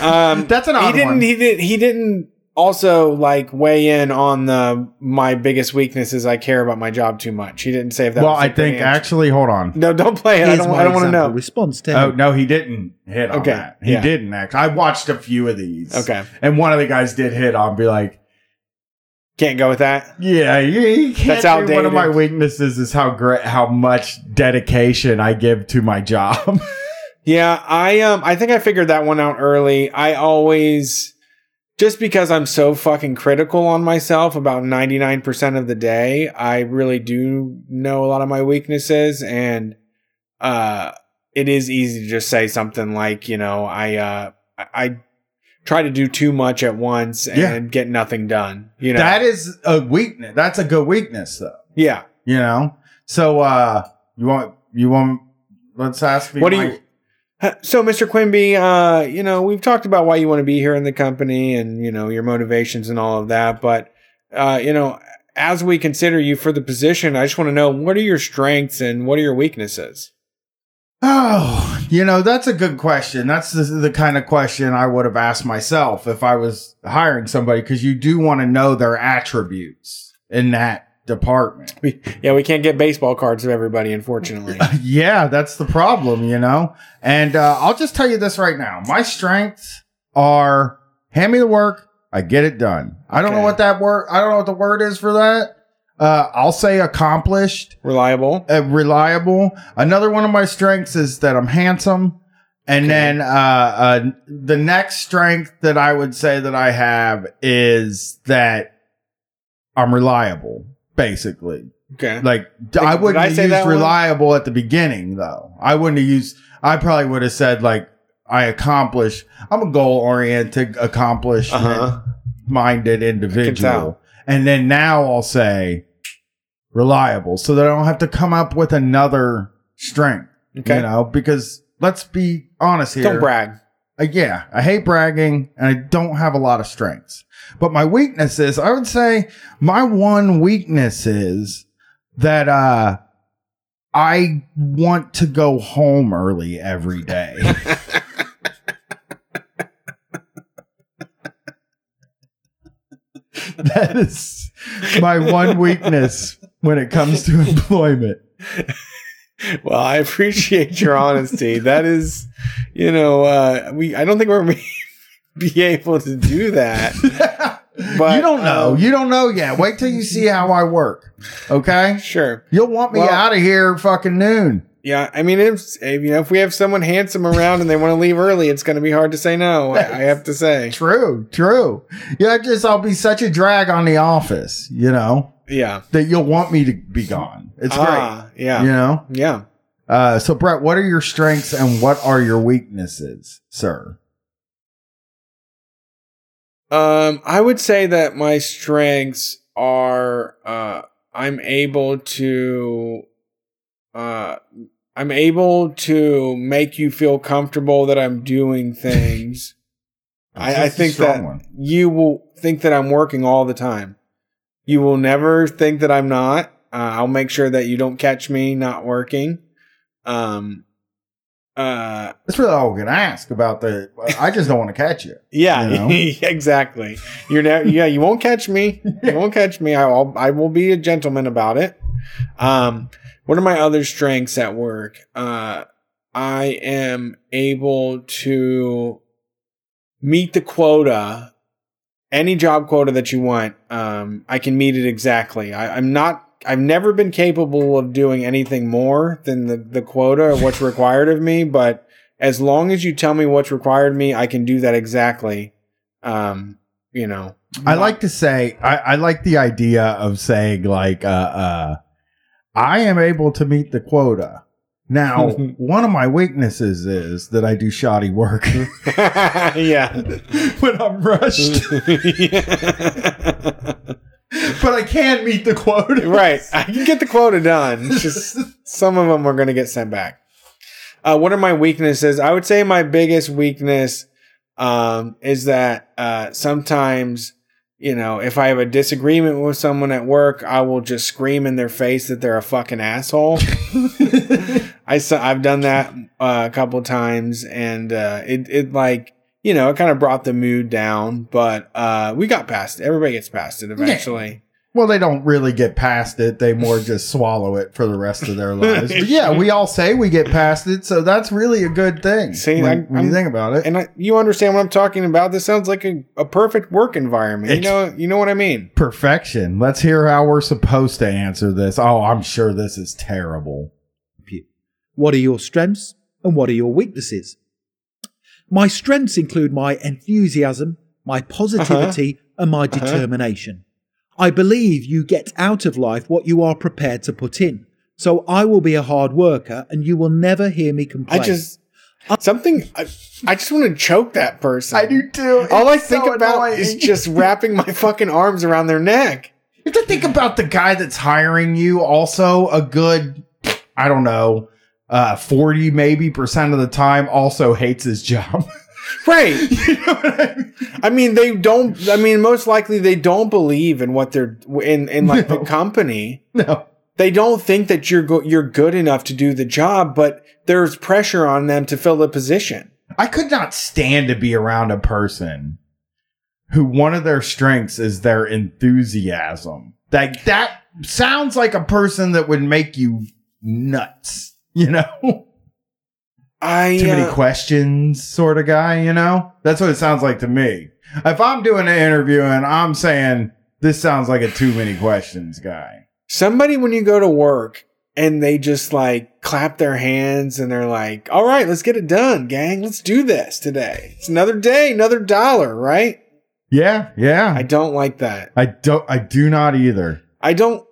Um, That's an he didn't. one. He did. He didn't also like weigh in on the my biggest weaknesses. I care about my job too much. He didn't say if that. well, was I a think answer. actually, hold on. No, don't play it. I don't. I don't want to know. response to Oh no, he didn't hit on Okay, that. He yeah. didn't actually. I watched a few of these. Okay. and one of the guys did hit on. Be like, Can't go with that. Yeah, you, you can't That's do- One of my weaknesses is how great, how much dedication I give to my job. Yeah, I um I think I figured that one out early. I always just because I'm so fucking critical on myself about 99% of the day, I really do know a lot of my weaknesses and uh it is easy to just say something like, you know, I uh I, try to do too much at once and Yeah. get nothing done, you know. that is a weakness. That's a good weakness, though. yeah. You know. So, uh, you want you want? Let's ask me. What do you So, Mr. Quinby, uh, you know, we've talked about why you want to be here in the company and, you know, your motivations and all of that. But, uh, you know, as we consider you for the position, I just want to know what are your strengths and what are your weaknesses? Oh, you know, that's a good question. That's the, the kind of question I would have asked myself if I was hiring somebody because you do want to know their attributes in that department. We, yeah, we can't get baseball cards of everybody, unfortunately. yeah, that's the problem, you know? And uh, I'll just tell you this right now. My strengths are hand me the work, I get it done. I don't know what that word, I don't know what the word is for that. Uh, I'll say accomplished, Reliable. uh, reliable. Another one of my strengths is that I'm handsome. And Okay. then uh, uh, the next strength that I would say that I have is that I'm reliable, basically. Okay. Like Did- I wouldn't I have used one? reliable at the beginning though. I wouldn't have used I probably would have said like I accomplish I'm a goal oriented, accomplishment Uh-huh. minded individual. And then now I'll say reliable so that I don't have to come up with another strength. Okay. You know, because let's be honest here. Don't brag. Uh, yeah, I hate bragging and I don't have a lot of strengths. But my weakness is, I would say my one weakness is that uh I want to go home early every day. that is my one weakness when it comes to employment. Well, I appreciate your honesty. That is, you know, uh, we. I don't think we're be able to do that. But, you don't know. um, you don't know yet. Wait till you see how I work. Okay? Sure. You'll want me Well- out of here fucking noon. Yeah, I mean, if, you know, if we have someone handsome around and they want to leave early, it's going to be hard to say no. I, I have to say, True, true. Yeah, just I'll be such a drag on the office, you know, yeah, that you'll want me to be gone. It's ah, great. yeah, You know? yeah. Uh so Brett, what are your strengths and what are your weaknesses, sir? Um, I would say that my strengths are, uh, I'm able to, uh, I'm able to make you feel comfortable that I'm doing things. I, I think that one. you will think that I'm working all the time. You will never think that I'm not. Uh, I'll make sure that you don't catch me not working. Um, uh, That's really all we can ask about the. I just don't want to catch you. yeah, You know? exactly. You're never, yeah, you won't catch me. You won't catch me. I will, I will be a gentleman about it. Um, what of my other strengths at work? Uh, I am able to meet the quota, any job quota that you want. Um, I can meet it exactly. I, I'm not. I've never been capable of doing anything more than the, the quota of what's required of me, but as long as you tell me what's required of me, I can do that exactly. Um, you know, I like to say I, I like the idea of saying like uh uh I am able to meet the quota. Now, one of my weaknesses is that I do shoddy work yeah. when I'm rushed, but I can meet the quota. right. I can get the quota done. It's just some of them are going to get sent back. Uh, what are my weaknesses? I would say my biggest weakness um, is that uh, sometimes, you know, if I have a disagreement with someone at work, I will just scream in their face that they're a fucking asshole. I I've done that uh, a couple times, and uh, it it like you know it kind of brought the mood down, but uh, we got past it. Everybody gets past it eventually. Well, they don't really get past it. They more just swallow it for the rest of their lives. But yeah, we all say we get past it, so that's really a good thing. See, when, I- when you think about it. and I, you understand what I'm talking about. This sounds like a, a perfect work environment. You know, you know what I mean. Perfection. Let's hear how we're supposed to answer this. Oh, I'm sure this is terrible. What are your strengths and what are your weaknesses? My strengths include my enthusiasm, my uh-huh. positivity, and my uh-huh. determination. I believe you get out of life what you are prepared to put in. So I will be a hard worker and you will never hear me complain. I just something. I, I just want to choke that person. I do too. All I think about is just wrapping my fucking arms around their neck. You have to think about the guy that's hiring you also a good, I don't know, uh, 40 maybe percent of the time also hates his job. Right. you know I mean? I mean, they don't. I mean, most likely they don't believe in what they're in in like No. the company. No. They don't think that you're go- you're good enough to do the job, but there's pressure on them to fill the position. I could not stand to be around a person who one of their strengths is their enthusiasm. Like that sounds like a person that would make you nuts, you know? I Too many uh, questions sort of guy, you know? That's what it sounds like to me. If I'm doing an interview and I'm saying this sounds like a too many questions guy. somebody when you go to work and they just like clap their hands and they're like, "All right, let's get it done, gang. Let's do this today. It's another day, another dollar, right?" Yeah, yeah. I don't like that. I don't I do not either. I don't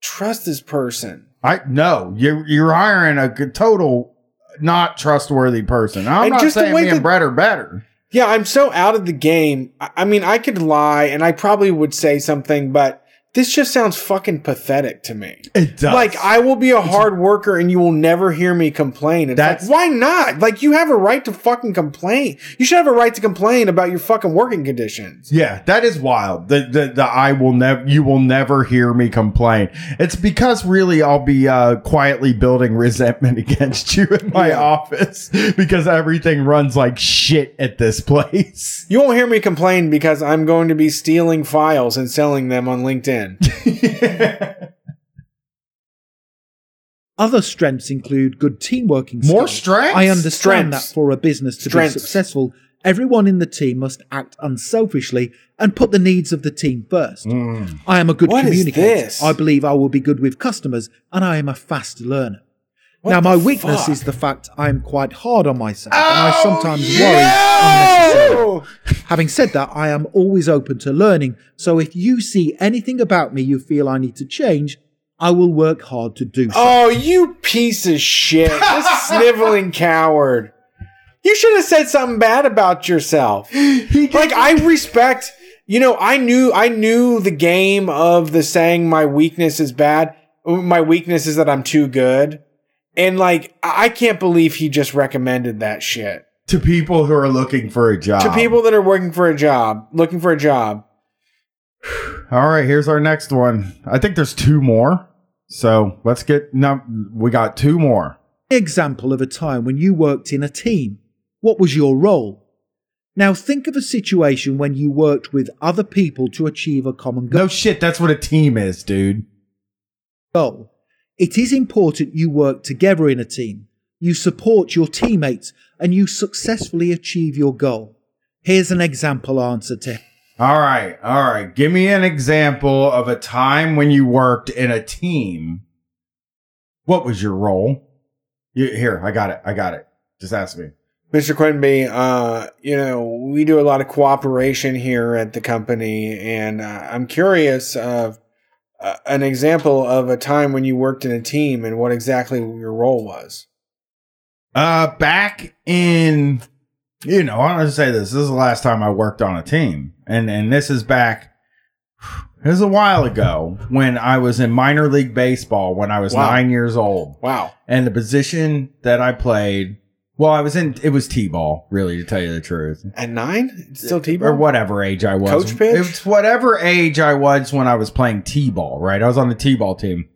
trust this person. I no, you're you're hiring a total not trustworthy person. I'm And not just saying me and Brett are better. Yeah, I'm so out of the game. I mean, I could lie and I probably would say something, but this just sounds fucking pathetic to me. It does. Like I will be a hard worker and you will never hear me complain. It's That's- like why not? Like you have a right to fucking complain. You should have a right to complain about your fucking working conditions. Yeah, that is wild. The the, the I will never you will never hear me complain. It's because really I'll be uh, quietly building resentment against you in my Yeah. office because everything runs like shit at this place. You won't hear me complain because I'm going to be stealing files and selling them on LinkedIn. Other strengths include good teamwork skills. More strengths? I understand Strengths. that for a business to Strengths. be successful, everyone in the team must act unselfishly and put the needs of the team first. Mm. I am a good What is communicator. this? I believe I will be good with customers, and I am a fast learner. What now, my weakness fuck? is the fact I am quite hard on myself, and I Oh, sometimes yeah! worry unnecessarily. Having said that, I am always open to learning, so if you see anything about me you feel I need to change, I will work hard to do so. Oh, you piece of shit. This sniveling coward. You should have said something bad about yourself. Like I respect, you know, I knew I knew the game of the saying my weakness is bad. My weakness is that I'm too good. And like I I can't believe he just recommended that shit. To people who are looking for a job. To people that are working for a job, looking for a job. All right, here's our next one. I think there's two more. So let's get no we got two more. Example of a time when you worked in a team. What was your role? Now think of a situation when you worked with other people to achieve a common goal. No shit, that's what a team is, dude. goal. It is important you work together in a team. You support your teammates and you successfully achieve your goal. Here's an example answer to All right, all right. Give me an example of a time when you worked in a team. What was your role? You, here, I got it. I got it. Just ask me. Mr. Quinby, uh, you know, we do a lot of cooperation here at the company, and uh, I'm curious of an example of a time when you worked in a team and what exactly your role was. Uh, back in, you know, I want to say this. This is the last time I worked on a team, and and this is back. This is a while ago when I was in minor league baseball when I was Wow. nine years old, Wow. and the position that I played. Well, I was in. It was t-ball, really, to tell you the truth. At nine? Still T ball. or whatever age I was. Coach pitch? It's whatever age I was when I was playing t-ball, right? I was on the t-ball team.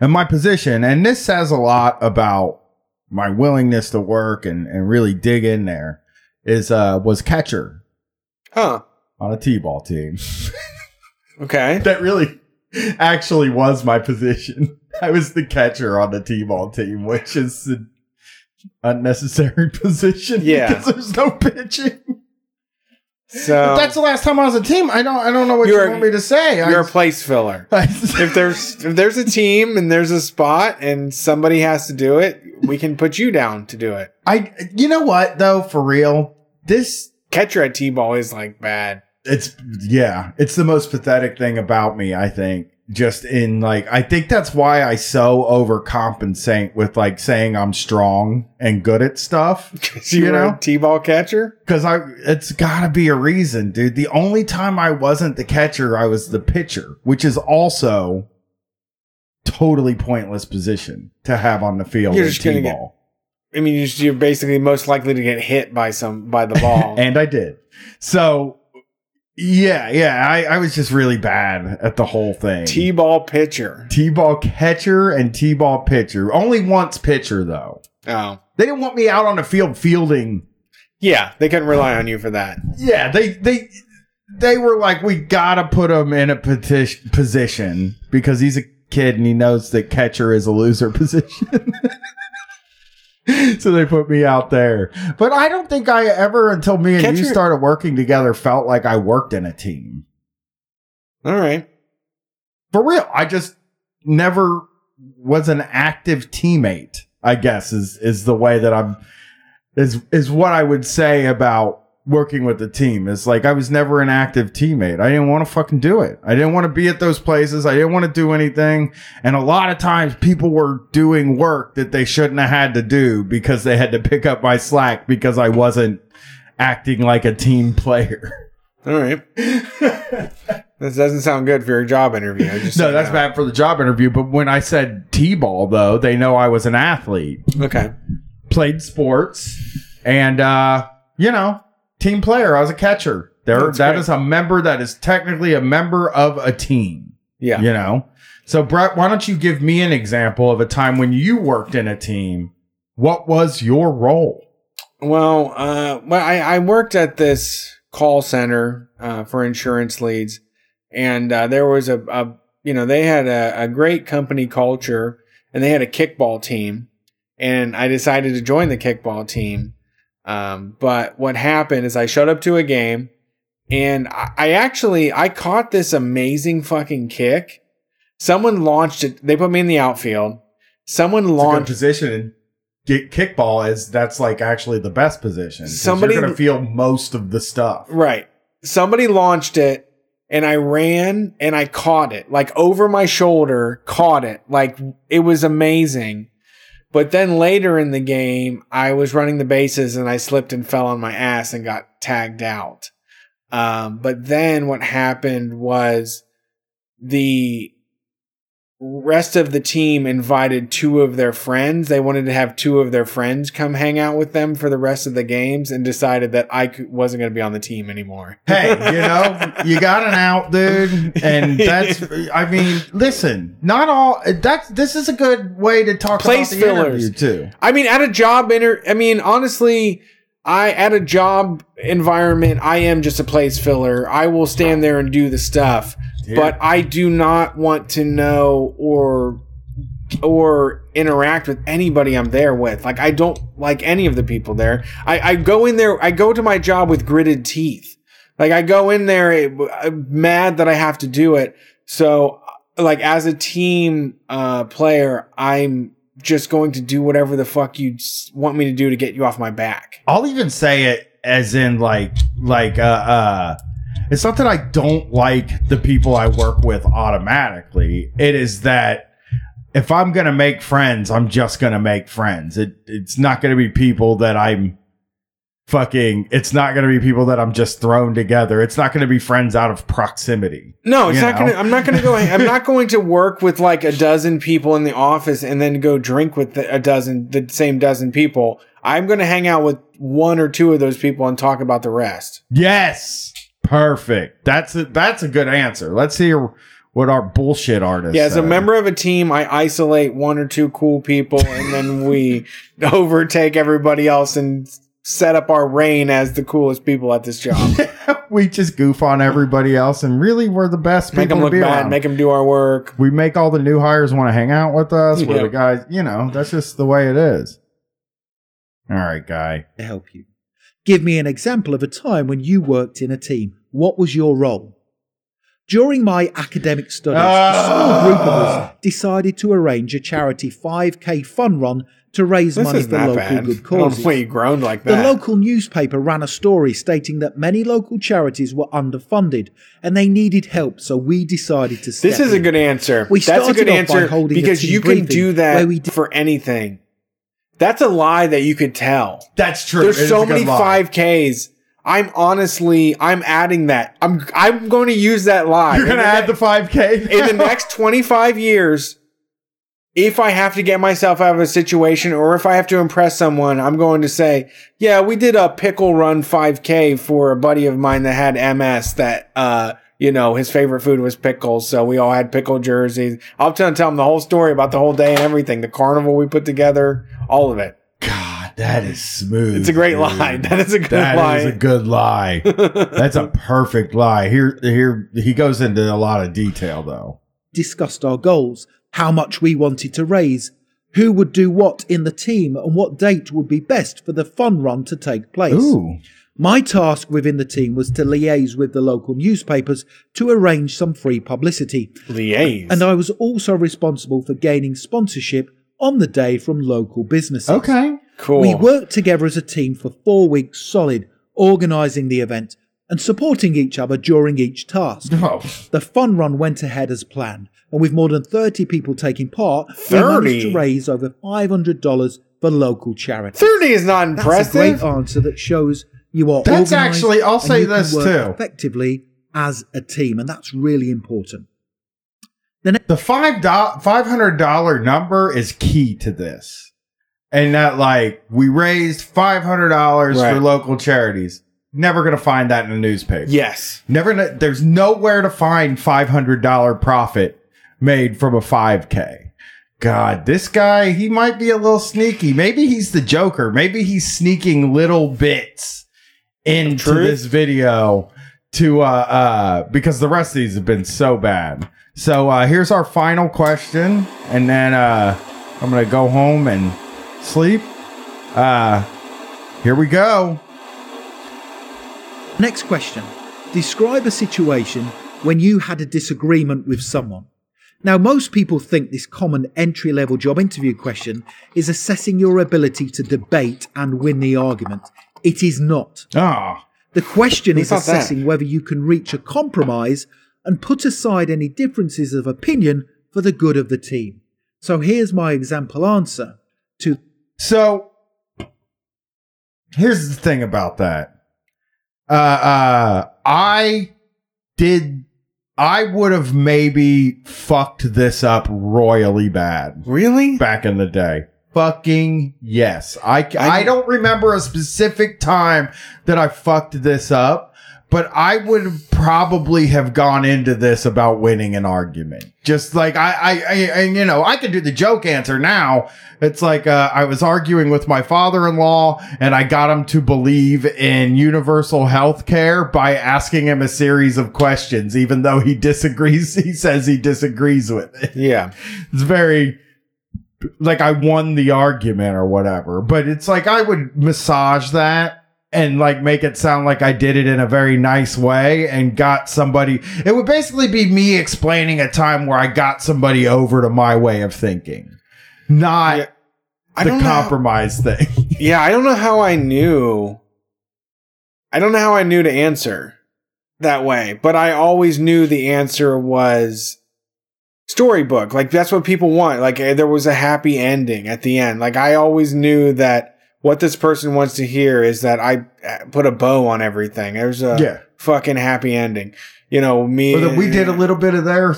And my position, and this says a lot about my willingness to work and, and really dig in there, is uh was catcher Huh. on a t-ball team. Okay. that really actually was my position. I was the catcher on the t-ball team, which is unnecessary position Yeah. because there's no pitching. So If that's the last time I was a team. I don't. I don't know what you want me to say. you're I, a place filler. I, If there's if there's a team and there's a spot and somebody has to do it, we can put you down to do it. I. You know what though? For real, this. Catcher at T-ball is like bad. It's yeah. It's the most pathetic thing about me. I think. Just in like, I think that's why I so overcompensate with like saying I'm strong and good at stuff. 'Cause you, You know? T-ball catcher. Cause I, it's gotta be a reason, dude. The only time I wasn't the catcher, I was the pitcher, which is also totally pointless position to have on the field. You're just gonna get- T-ball. I mean, you're basically most likely to get hit by some by the ball. and I did. So, yeah, yeah, I, I was just really bad at the whole thing. T-ball pitcher. T-ball catcher and T-ball pitcher. Only once pitcher though. Oh, They didn't want me out on the field fielding. yeah. They couldn't rely on you for that. Yeah, they they they were like, we gotta put him in a peti- position because he's a kid and he knows that catcher is a loser position. so they put me out there. But I don't think I ever, until me and you Catcher- started working together, felt like I worked in a team. All right. For real. I just never was an active teammate, I guess is is the way that I'm is is what I would say about working with the team. Is like I was never an active teammate. I didn't want to fucking do it. I didn't want to be at those places. I didn't want to do anything. And a lot of times people were doing work that they shouldn't have had to do because they had to pick up my slack because I wasn't acting like a team player. All right. this doesn't sound good for your job interview. I just No, that's bad for the job interview. But when I said T-ball, though, they know I was an athlete, Okay. played sports, and uh, you know, team player. I was a catcher. There, That's that great. is a member that is technically a member of a team. Yeah. You know. So, Brett, why don't you give me an example of a time when you worked in a team? What was your role? Well, uh, well, I, I worked at this call center uh, for insurance leads, and uh, there was a, a, you know, they had a, a great company culture, and they had a kickball team, and I decided to join the kickball team. Um, but what happened is I showed up to a game, and I, I actually I caught this amazing fucking kick. Someone launched it. They put me in the outfield. Someone It's launched. position. Get kickball is that's like actually the best position. Somebody- you're gonna feel most of the stuff. Right. Somebody launched it and I ran and I caught it like over my shoulder, caught it. Like it was amazing. But then later in the game, I was running the bases and I slipped and fell on my ass and got tagged out. Um, but then what happened was the rest of the team invited two of their friends. They wanted to have two of their friends come hang out with them for the rest of the games and decided that I wasn't going to be on the team anymore. Hey, you know, you got an out, dude, and that's. I mean, listen, not all. That's this is a good way to talk Place about the fillers. interview too. I mean, at a job inter, I mean, honestly, I at a job environment, I am just a place filler. I will stand there and do the stuff, but I do not want to know or or interact with anybody I'm there with. Like I don't like any of the people there. I, I go in there. I go to my job with gritted teeth. Like I go in there eh, mad that I have to do it. So like as a team uh, player, I'm just going to do whatever the fuck you want me to do to get you off my back. I'll even say it as in like like uh uh it's not that I don't like the people I work with automatically. It is that if I'm gonna make friends, I'm just gonna make friends. It it's not gonna be people that I'm fucking it's not gonna be people that I'm just thrown together. It's not gonna be friends out of proximity. No, it's not gonna. I'm not gonna go. I'm not going to work with like a dozen people in the office and then go drink with the, a dozen, the same dozen people. I'm going to hang out with one or two of those people and talk about the rest. Yes. Perfect. That's a that's a good answer. Let's hear what our bullshit artist Yeah, as a said. member of a team, I isolate one or two cool people and then we overtake everybody else and set up our reign as the coolest people at this job. we just goof on everybody else and really we're the best people make them to look be bad, around. make them do our work. we make all the new hires want to hang out with us we're the guys you know that's just the way it is all right guy to help you. Give me an example of a time when you worked in a team. What was your role? During my academic studies, a small ah! group of us decided to arrange a charity 5k fun run to raise This money for that local bad. good I don't know causes. why you groaned like The local newspaper ran a story stating that many local charities were underfunded and they needed help, so we decided to step This is a good answer. We That's a good started by answer holding because you can do that we did- for anything. That's a lie that you could tell. that's true There's so many 5Ks. I'm honestly, I'm adding that. I'm I'm going to use that lie. you're gonna In add the 5k in the next 25 years. If I have to get myself out of a situation or if I have to impress someone, I'm going to say, yeah, we did a pickle run 5K for a buddy of mine that had MS that, uh, you know, his favorite food was pickles. So we all had pickle jerseys. I'll tell, tell him the whole story about the whole day and everything. The carnival we put together, all of it. god that is smooth It's a great dude. lie. That is a good That lie. is a good lie that's a perfect lie here here he goes into a lot of detail though discussed our goals, how much we wanted to raise, who would do what in the team, and what date would be best for the fun run to take place. ooh My task within the team was to liaise with the local newspapers to arrange some free publicity, Liaise. and I was also responsible for gaining sponsorship on the day from local businesses. okay cool. We worked together as a team for four weeks solid, organising the event and supporting each other during each task. oh The fun run went ahead as planned, and with more than 30 people taking part, we managed to raise over $500 for local charity. 30 is not impressive. That's a great answer that shows you are That's actually- I'll and say you can this work too. effectively as a team, and that's really important. The five do- five hundred dollar number is key to this, and that like we raised five hundred dollars Right. for local charities. Never gonna find that in a newspaper. yes. Never. There's nowhere to find five hundred dollar profit made from a five k. God, this guy he might be a little sneaky. Maybe he's the Joker. Maybe he's sneaking little bits into Truth? this video to uh uh because the rest of these have been so bad. So uh here's our final question and then uh I'm going to go home and sleep. Uh here we go. Next question. Describe a situation when you had a disagreement with someone. Now, most people think this common entry level job interview question is assessing your ability to debate and win the argument. It is not. Ah. The question is thought that? assessing whether you can reach a compromise and put aside any differences of opinion for the good of the team. So here's my example answer to So here's the thing about that. Uh uh I did I would have maybe fucked this up royally bad Really? back in the day. Fucking yes. I, I don't remember a specific time that I fucked this up, but I would probably have gone into this about winning an argument. Just like I, I, I, I you know, I could do the joke answer now. It's like, uh, I was arguing with my father-in-law and I got him to believe in universal health care by asking him a series of questions, even though he disagrees. He says he disagrees with it Yeah. it's very like I won the argument or whatever. But it's like I would massage that and like make it sound like I did it in a very nice way and got somebody. It would basically be me explaining a time where I got somebody over to my way of thinking, not Yeah. I the don't know how- compromise thing. Yeah, I don't know how I knew. I don't know how I knew to answer that way, but I always knew the answer was storybook. Like that's what people want. Like eh, there was a happy ending at the end. Like I always knew that what this person wants to hear is that I eh, put a bow on everything. There's a yeah. fucking happy ending. You know, me that we did a little bit of their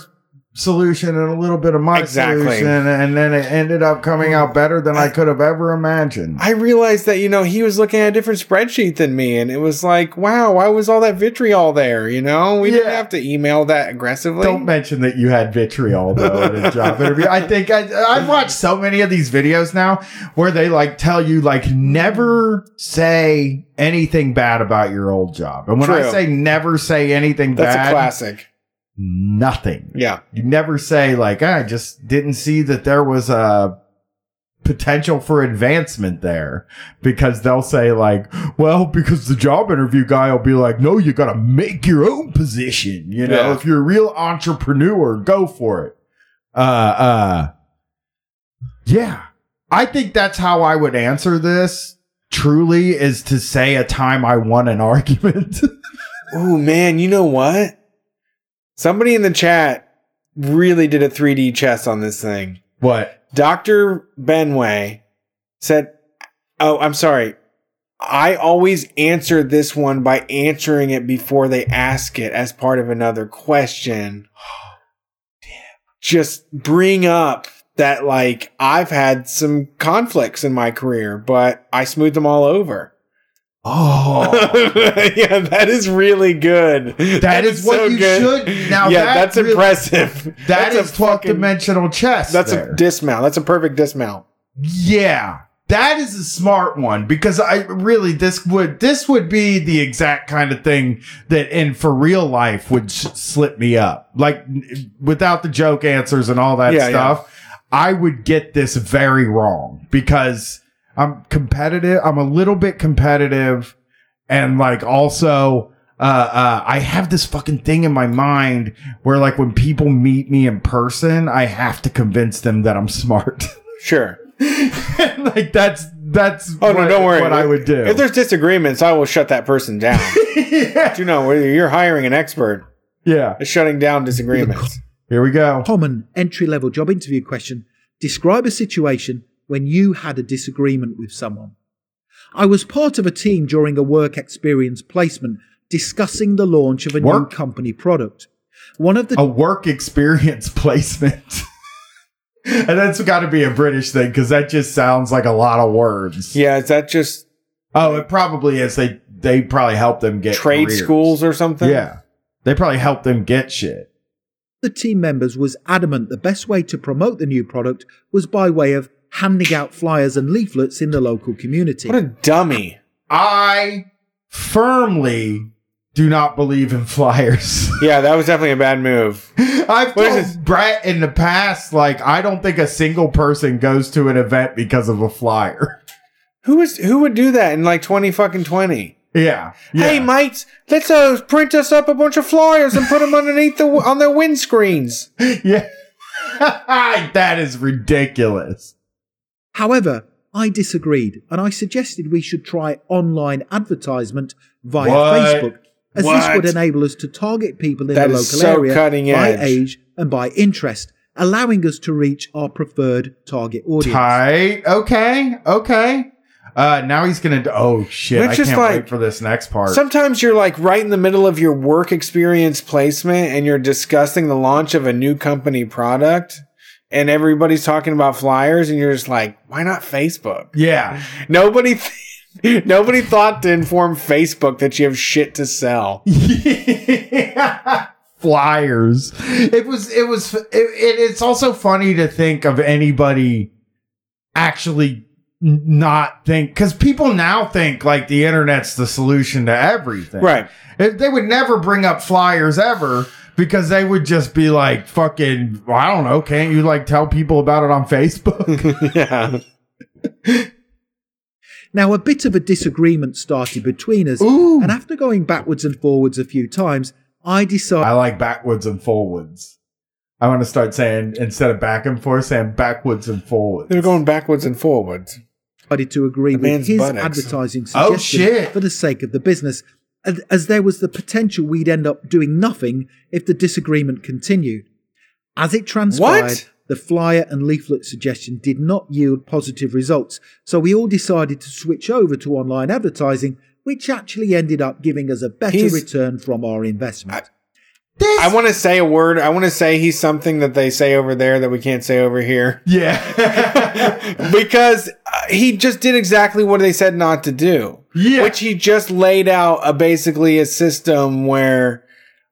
solution and a little bit of my Exactly. solution and then it ended up coming out better than I could have ever imagined. I realized that, you know, he was looking at a different spreadsheet than me. And it was like, wow, why was all that vitriol there? You know, we didn't have to email that aggressively. Don't mention that you had vitriol though in a job interview. I think I, I've watched so many of these videos now where they like tell you like never say anything bad about your old job. And when I say never say anything That's bad, a classic. Nothing. Yeah. You never say like I just didn't see that there was a potential for advancement there because they'll say like, well, because the job interview guy will be like, no, you got to make your own position. You know, Yeah. if you're a real entrepreneur, go for it. Uh, uh, yeah, I think that's how I would answer this. Truly, is to say a time I won an argument. Oh, man, you know what? Somebody in the chat really did a 3D chess on this thing. what? Dr. Benway said, Oh, I'm sorry. I always answer this one by answering it before they ask it as part of another question. Just bring up that, like, I've had some conflicts in my career, but I smooth them all over. Oh. yeah, that is really good. That is what you should- now yeah, that that's really- impressive. That That's a is 12 fucking- dimensional chess. That's there. a dismount. That's a perfect dismount. yeah. That is a smart one because I really this would this would be the exact kind of thing that in for real life would sh- slip me up. Like without the joke answers and all that Yeah, stuff, I would get this very wrong because I'm competitive. I'm a little bit competitive and like also uh, uh, I have this fucking thing in my mind where like when people meet me in person, I have to convince them that I'm smart. Sure. like that's that's Oh no, don't worry. what I would do. If there's disagreements, I will shut that person down. yeah. you know, you're hiring an expert yeah. at shutting down disagreements. Here we go. Common entry level job interview question Describe a situation when you had a disagreement with someone. I was part of a team during a work experience placement discussing the launch of a Work? new company product. One of the A work experience placement. and that's got to be a British thing because that just sounds like a lot of words. Yeah, is that just Oh, it probably is. They they probably help them get trade careers. schools or something? Yeah, they probably help them get shit. the team members was adamant the best way to promote the new product was by way of handing out flyers and leaflets in the local community. What a dummy. I firmly do not believe in flyers. Yeah, that was definitely a bad move. I've What is told? Brett in the past, like, I don't think a single person goes to an event because of a flyer. Who is who would do that in like twenty fucking twenty? Yeah. Hey mates, let's uh, print us up a bunch of flyers and put them underneath the on their windscreens. Yeah. that is ridiculous. However, I disagreed and I suggested we should try online advertisement via What? Facebook, as this would enable us to target people in That the local so area cutting by edge. age and by interest, allowing us to reach our preferred target audience. Tight. Okay. Okay. Uh, now he's gonna. Oh shit! It's I just can't like- wait for this next part. Sometimes you're like right in the middle of your work experience placement and you're discussing the launch of a new company product and everybody's talking about flyers and you're just like, why not Facebook? yeah. Nobody nobody thought to inform Facebook that you have shit to sell. Flyers. It was. It was. It, it, it's also funny to think of anybody actually not think because people now think like the internet's the solution to everything. Right. They would never bring up flyers ever because they would just be like fucking I don't know, can't you like tell people about it on Facebook? yeah. Now, a bit of a disagreement started between us, Ooh. and after going backwards and forwards a few times, I decided. I like backwards and forwards. I want to start saying instead of back and forth, saying backwards and forwards. They're going backwards and forwards. decided to agree The with man's his buttocks. advertising Oh, suggestion shit. for the sake of the business, as, there was the potential we'd end up doing nothing if the disagreement continued. As it transpired, What? the flyer and leaflet suggestion did not yield positive results, so we all decided to switch over to online advertising, which actually ended up giving us a better He's- return from our investment. This, I want to say a word. I want to say he's something that they say over there that we can't say over here. yeah, because uh, he just did exactly what they said not to do. Yeah. Which he just laid out a basically a system where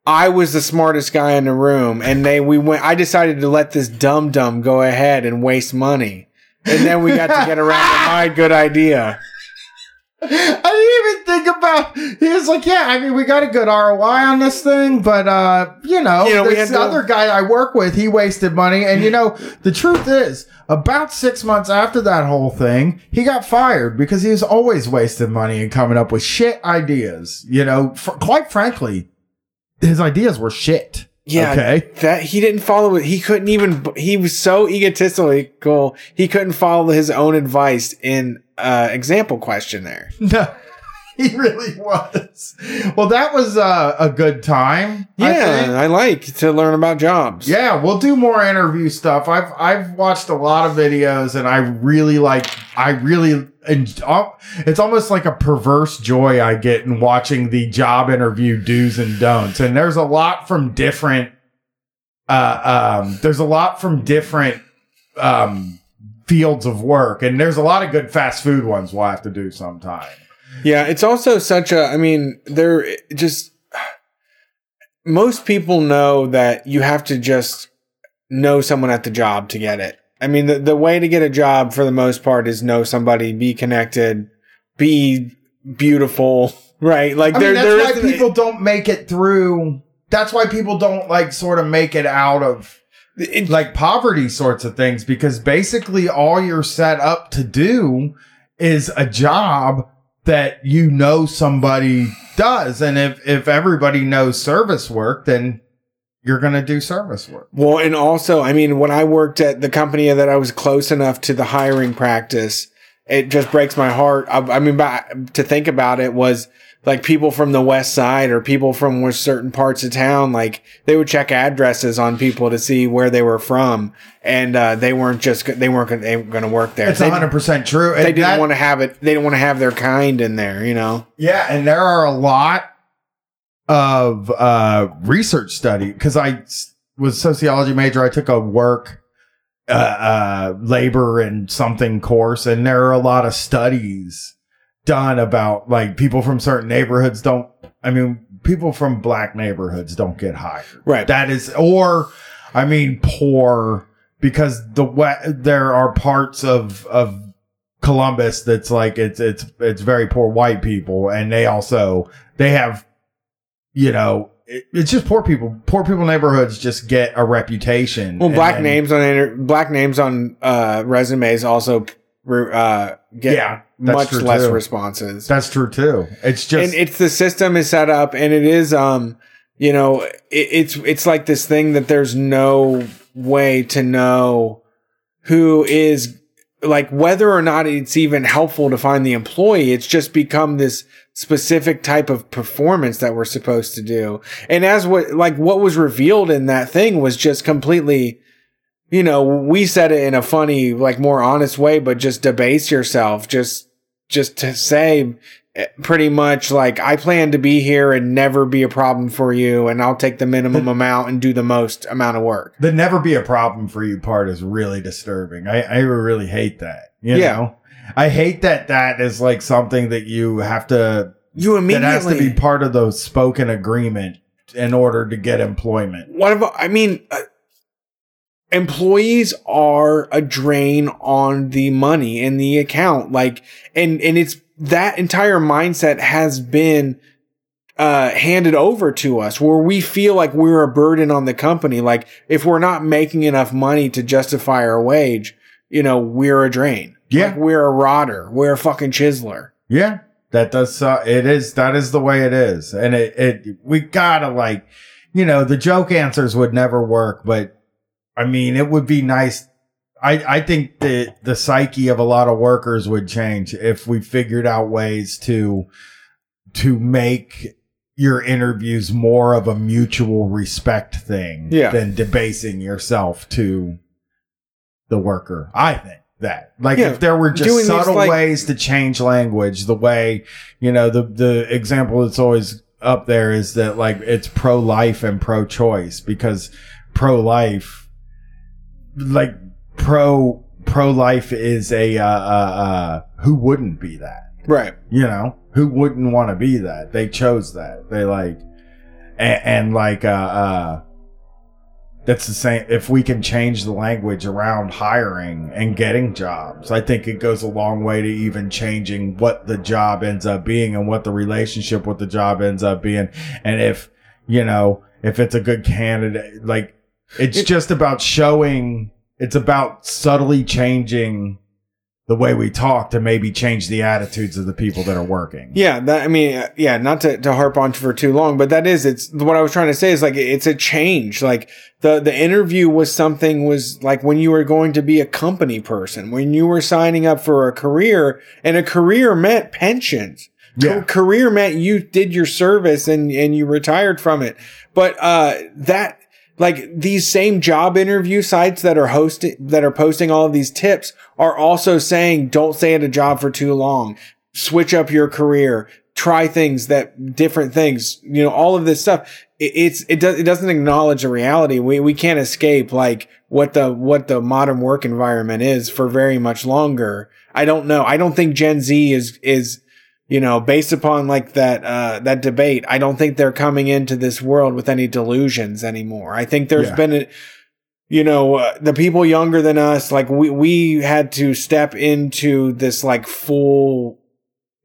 I was the smartest guy in the room and they we went I decided to let this dumb dumb go ahead and waste money. And then we got to get around to my good idea. I didn't even think about. He was like, "Yeah, I mean, we got a good ROI on this thing, but uh, you know, You know, this had to- other guy I work with, he wasted money, and you know, the truth is, about six months after that whole thing, he got fired because he was always wasting money and coming up with shit ideas. You know, fr- quite frankly, his ideas were shit. Yeah, Okay. that he didn't follow it. He couldn't even. He was so egotistical. He couldn't follow his own advice in uh, example question there. No, he really was. Well, that was uh, a good time. I Yeah, think. I, like to learn about jobs. Yeah, we'll do more interview stuff. I've I've watched a lot of videos and I really like I really and it's almost like a perverse joy I get in watching the job interview do's and don'ts. And there's a lot from different uh um there's a lot from different um fields of work and there's a lot of good fast food ones we'll have to do sometime. Yeah, it's also such a. I mean, they're just. Most people know that you have to just know someone at the job to get it. I mean, the, the way to get a job for the most part is know somebody, be connected, be beautiful, right? Like I mean, there, that's why people don't make it through. That's why people don't like sort of make it out of it- like poverty sorts of things because basically all you're set up to do is a job that you know somebody does and if if everybody knows service work then you're going to do service work Well, and also, I mean, when I worked at the company that I was close enough to the hiring practice, it just breaks my heart. I, I mean, but to think about it was like people from the west side or people from certain parts of town, like they would check addresses on people to see where they were from, and uh, they weren't just they weren't gonna, they weren't going to work there. it's they, 100% true they And didn't want to have it. They didn't want to have their kind in there, you know. Yeah, and there are a lot of uh, research study because i was sociology major. I took a work uh, uh, labor and something course, and there are a lot of studies done about like people from certain neighborhoods don't. I mean, people from black neighborhoods don't get hired. Right. That is, or I mean, poor because the we- there are parts of of Columbus that's like it's it's it's very poor white people, and they also they have, you know, it, it's just poor people. Poor people neighborhoods just get a reputation. Well, black names on inter- black names on uh, resumes also uh, get Yeah, much less too. responses. That's true too. It's just and it's the system is set up and it is um you know it, it's it's like this thing that there's no way to know who is like whether or not it's even helpful to find the employee it's just become this specific type of performance that we're supposed to do and as what like what was revealed in that thing was just completely you know we said it in a funny like more honest way but just debase yourself just just to say eh, pretty much like I plan to be here and never be a problem for you and I'll take the minimum amount and do the most amount of work. The never be a problem for you part is really disturbing. I, I really hate that. You Yeah. know, I hate that that is like something that you have to, You that immediately has to be part of the spoken agreement in order to get employment. what about I mean uh, employees are a drain on the money in the account like and and it's that entire mindset has been uh handed over to us where we feel like we're a burden on the company like if we're not making enough money to justify our wage you know we're a drain Yeah. Like, we're a rotter we're a fucking chiseler Yeah, that does. Uh, it is. That is the way it is, and it. It. We gotta like, you know, the joke answers would never work, but I mean, it would be nice. I I think the the psyche of a lot of workers would change if we figured out ways to to make your interviews more of a mutual respect thing Yeah. than debasing yourself to the worker. I think that like Yeah. if there were just subtle like- ways to change language, the way you know the the example that's always up there is that like it's pro life and pro choice because pro life like pro pro life is a uh, uh uh who wouldn't be that? Right. You know? Who wouldn't want to be that? They chose that. They like and, and like uh uh that's the same if we can change the language around hiring and getting jobs i think it goes a long way to even changing what the job ends up being and what the relationship with the job ends up being. And if you know if it's a good candidate like it's It- just about showing it's about subtly changing the way we talk to maybe change the attitudes of the people that are working. Yeah, that I mean, uh, yeah, not to, to harp on for too long, but that is it's what I was trying to say is like it's a change. Like the the interview was something was like when you were going to be a company person, when you were signing up for a career, and a career meant pensions. Yeah. Career meant you did your service and and you retired from it. But uh that like these same job interview sites that are hosting that are posting all of these tips are also saying don't stay at a job for too long. Switch up your career. Try things that different things you know all of this stuff. It, it's it does it doesn't acknowledge the reality. We we can't escape like what the what the modern work environment is for very much longer. I don't know. I don't think gen z is is you know based upon like that uh that debate i don't think they're coming into this world with any delusions anymore. I think there's Yeah. been a you know uh, the people younger than us like we we had to step into this like full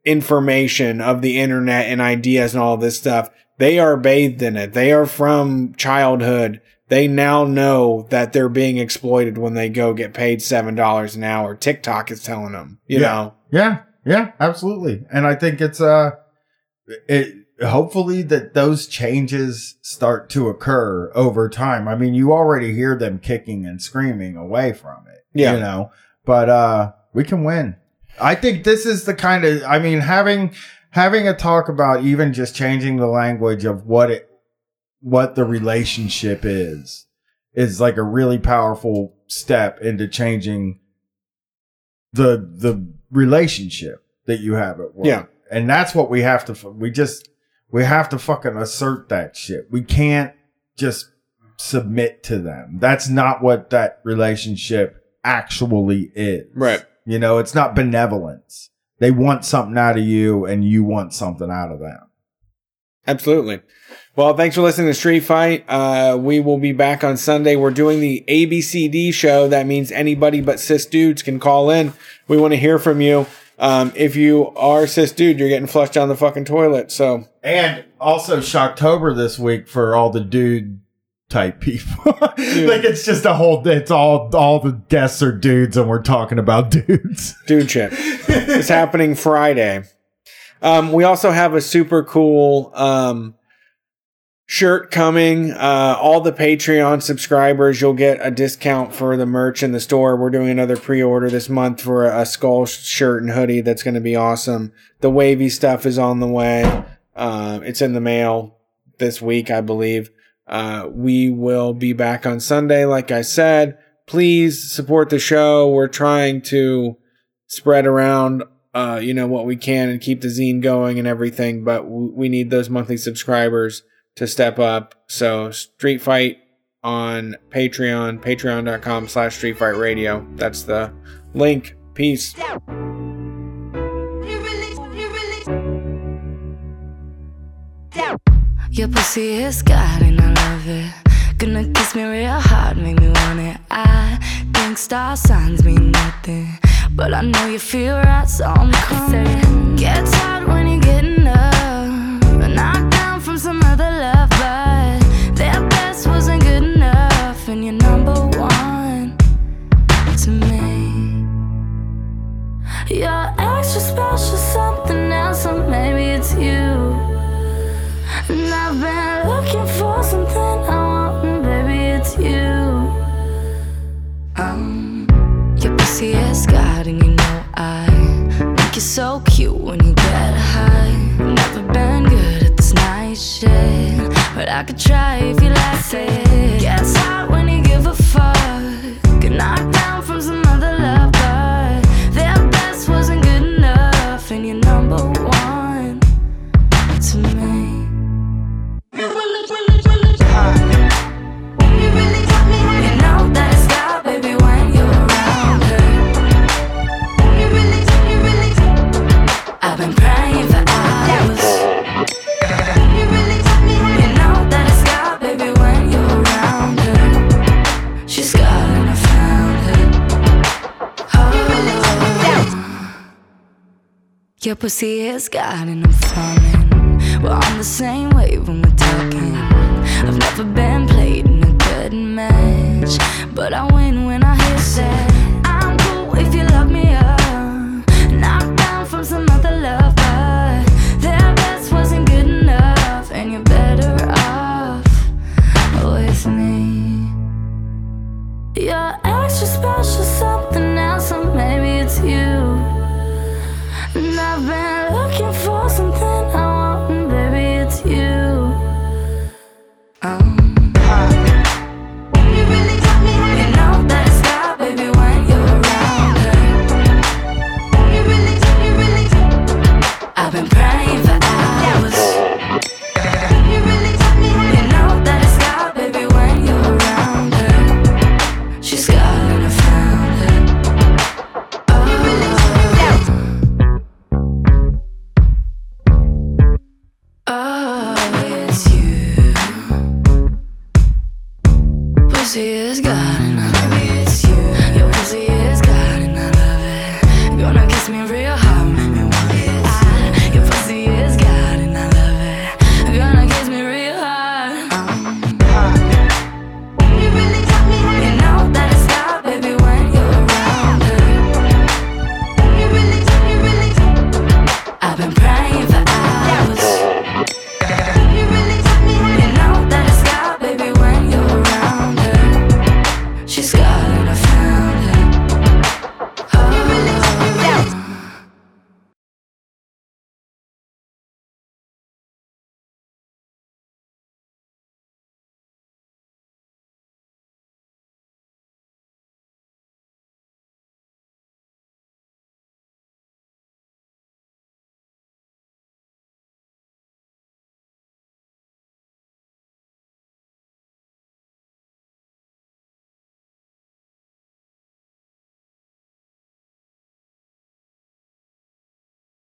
information of the internet and ideas and all this stuff. They are bathed in it. They are from childhood. They now know that they're being exploited when they go get paid seven dollars an hour. Tiktok is telling them you Yeah. know? Yeah, yeah, absolutely. And I think it's uh it hopefully that those changes start to occur over time. I mean, you already hear them kicking and screaming away from it. Yeah. You know, but uh we can win. I think this is the kind of I mean, having having a talk about even just changing the language of what it what the relationship is is like a really powerful step into changing the the relationship that you have at work. Yeah. And that's what we have to we just we have to fucking assert that shit. We can't just submit to them. That's not what that relationship actually is. Right. You know, it's not benevolence. They want something out of you and you want something out of them. Absolutely. Well, thanks for listening to Street Fight. Uh, we will be back on Sunday. We're doing the ABCD show. That means anybody but cis dudes can call in. We want to hear from you. Um, if you are cis dude, you're getting flushed down the fucking toilet. So And also Shocktober this week for all the dude type people. like it's just a whole it's all all the guests are dudes and we're talking about dudes. dude shit. it's happening Friday. Um, we also have a super cool um, shirt coming. Uh, all the Patreon subscribers, you'll get a discount for the merch in the store. We're doing another pre-order this month for a, a skull shirt and hoodie. That's going to be awesome. The wavy stuff is on the way. Uh, it's in the mail this week, I believe. Uh, we will be back on Sunday, like I said. Please support the show. We're trying to spread around uh, you know, what we can and keep the zine going and everything. But w- we need those monthly subscribers to step up. So Street Fight on Patreon, patreon.com slash Street Fight Radio. That's the link. Peace. Your pussy is God and I love it. Gonna kiss me real hard, make me want it. I think star signs mean nothing, but I know you feel right, so I'm coming. Gets hard shit, but I could try if you like it. Gets hot when you give a fuck. Get knocked Your pussy is God and I'm falling. We're on the same wave when we're talking. I've never been played in a good match, but I win when I hit that. I'm cool if you love me up. Knocked down from some other love, but their best wasn't good enough, and you're better off with me. You're extra special, something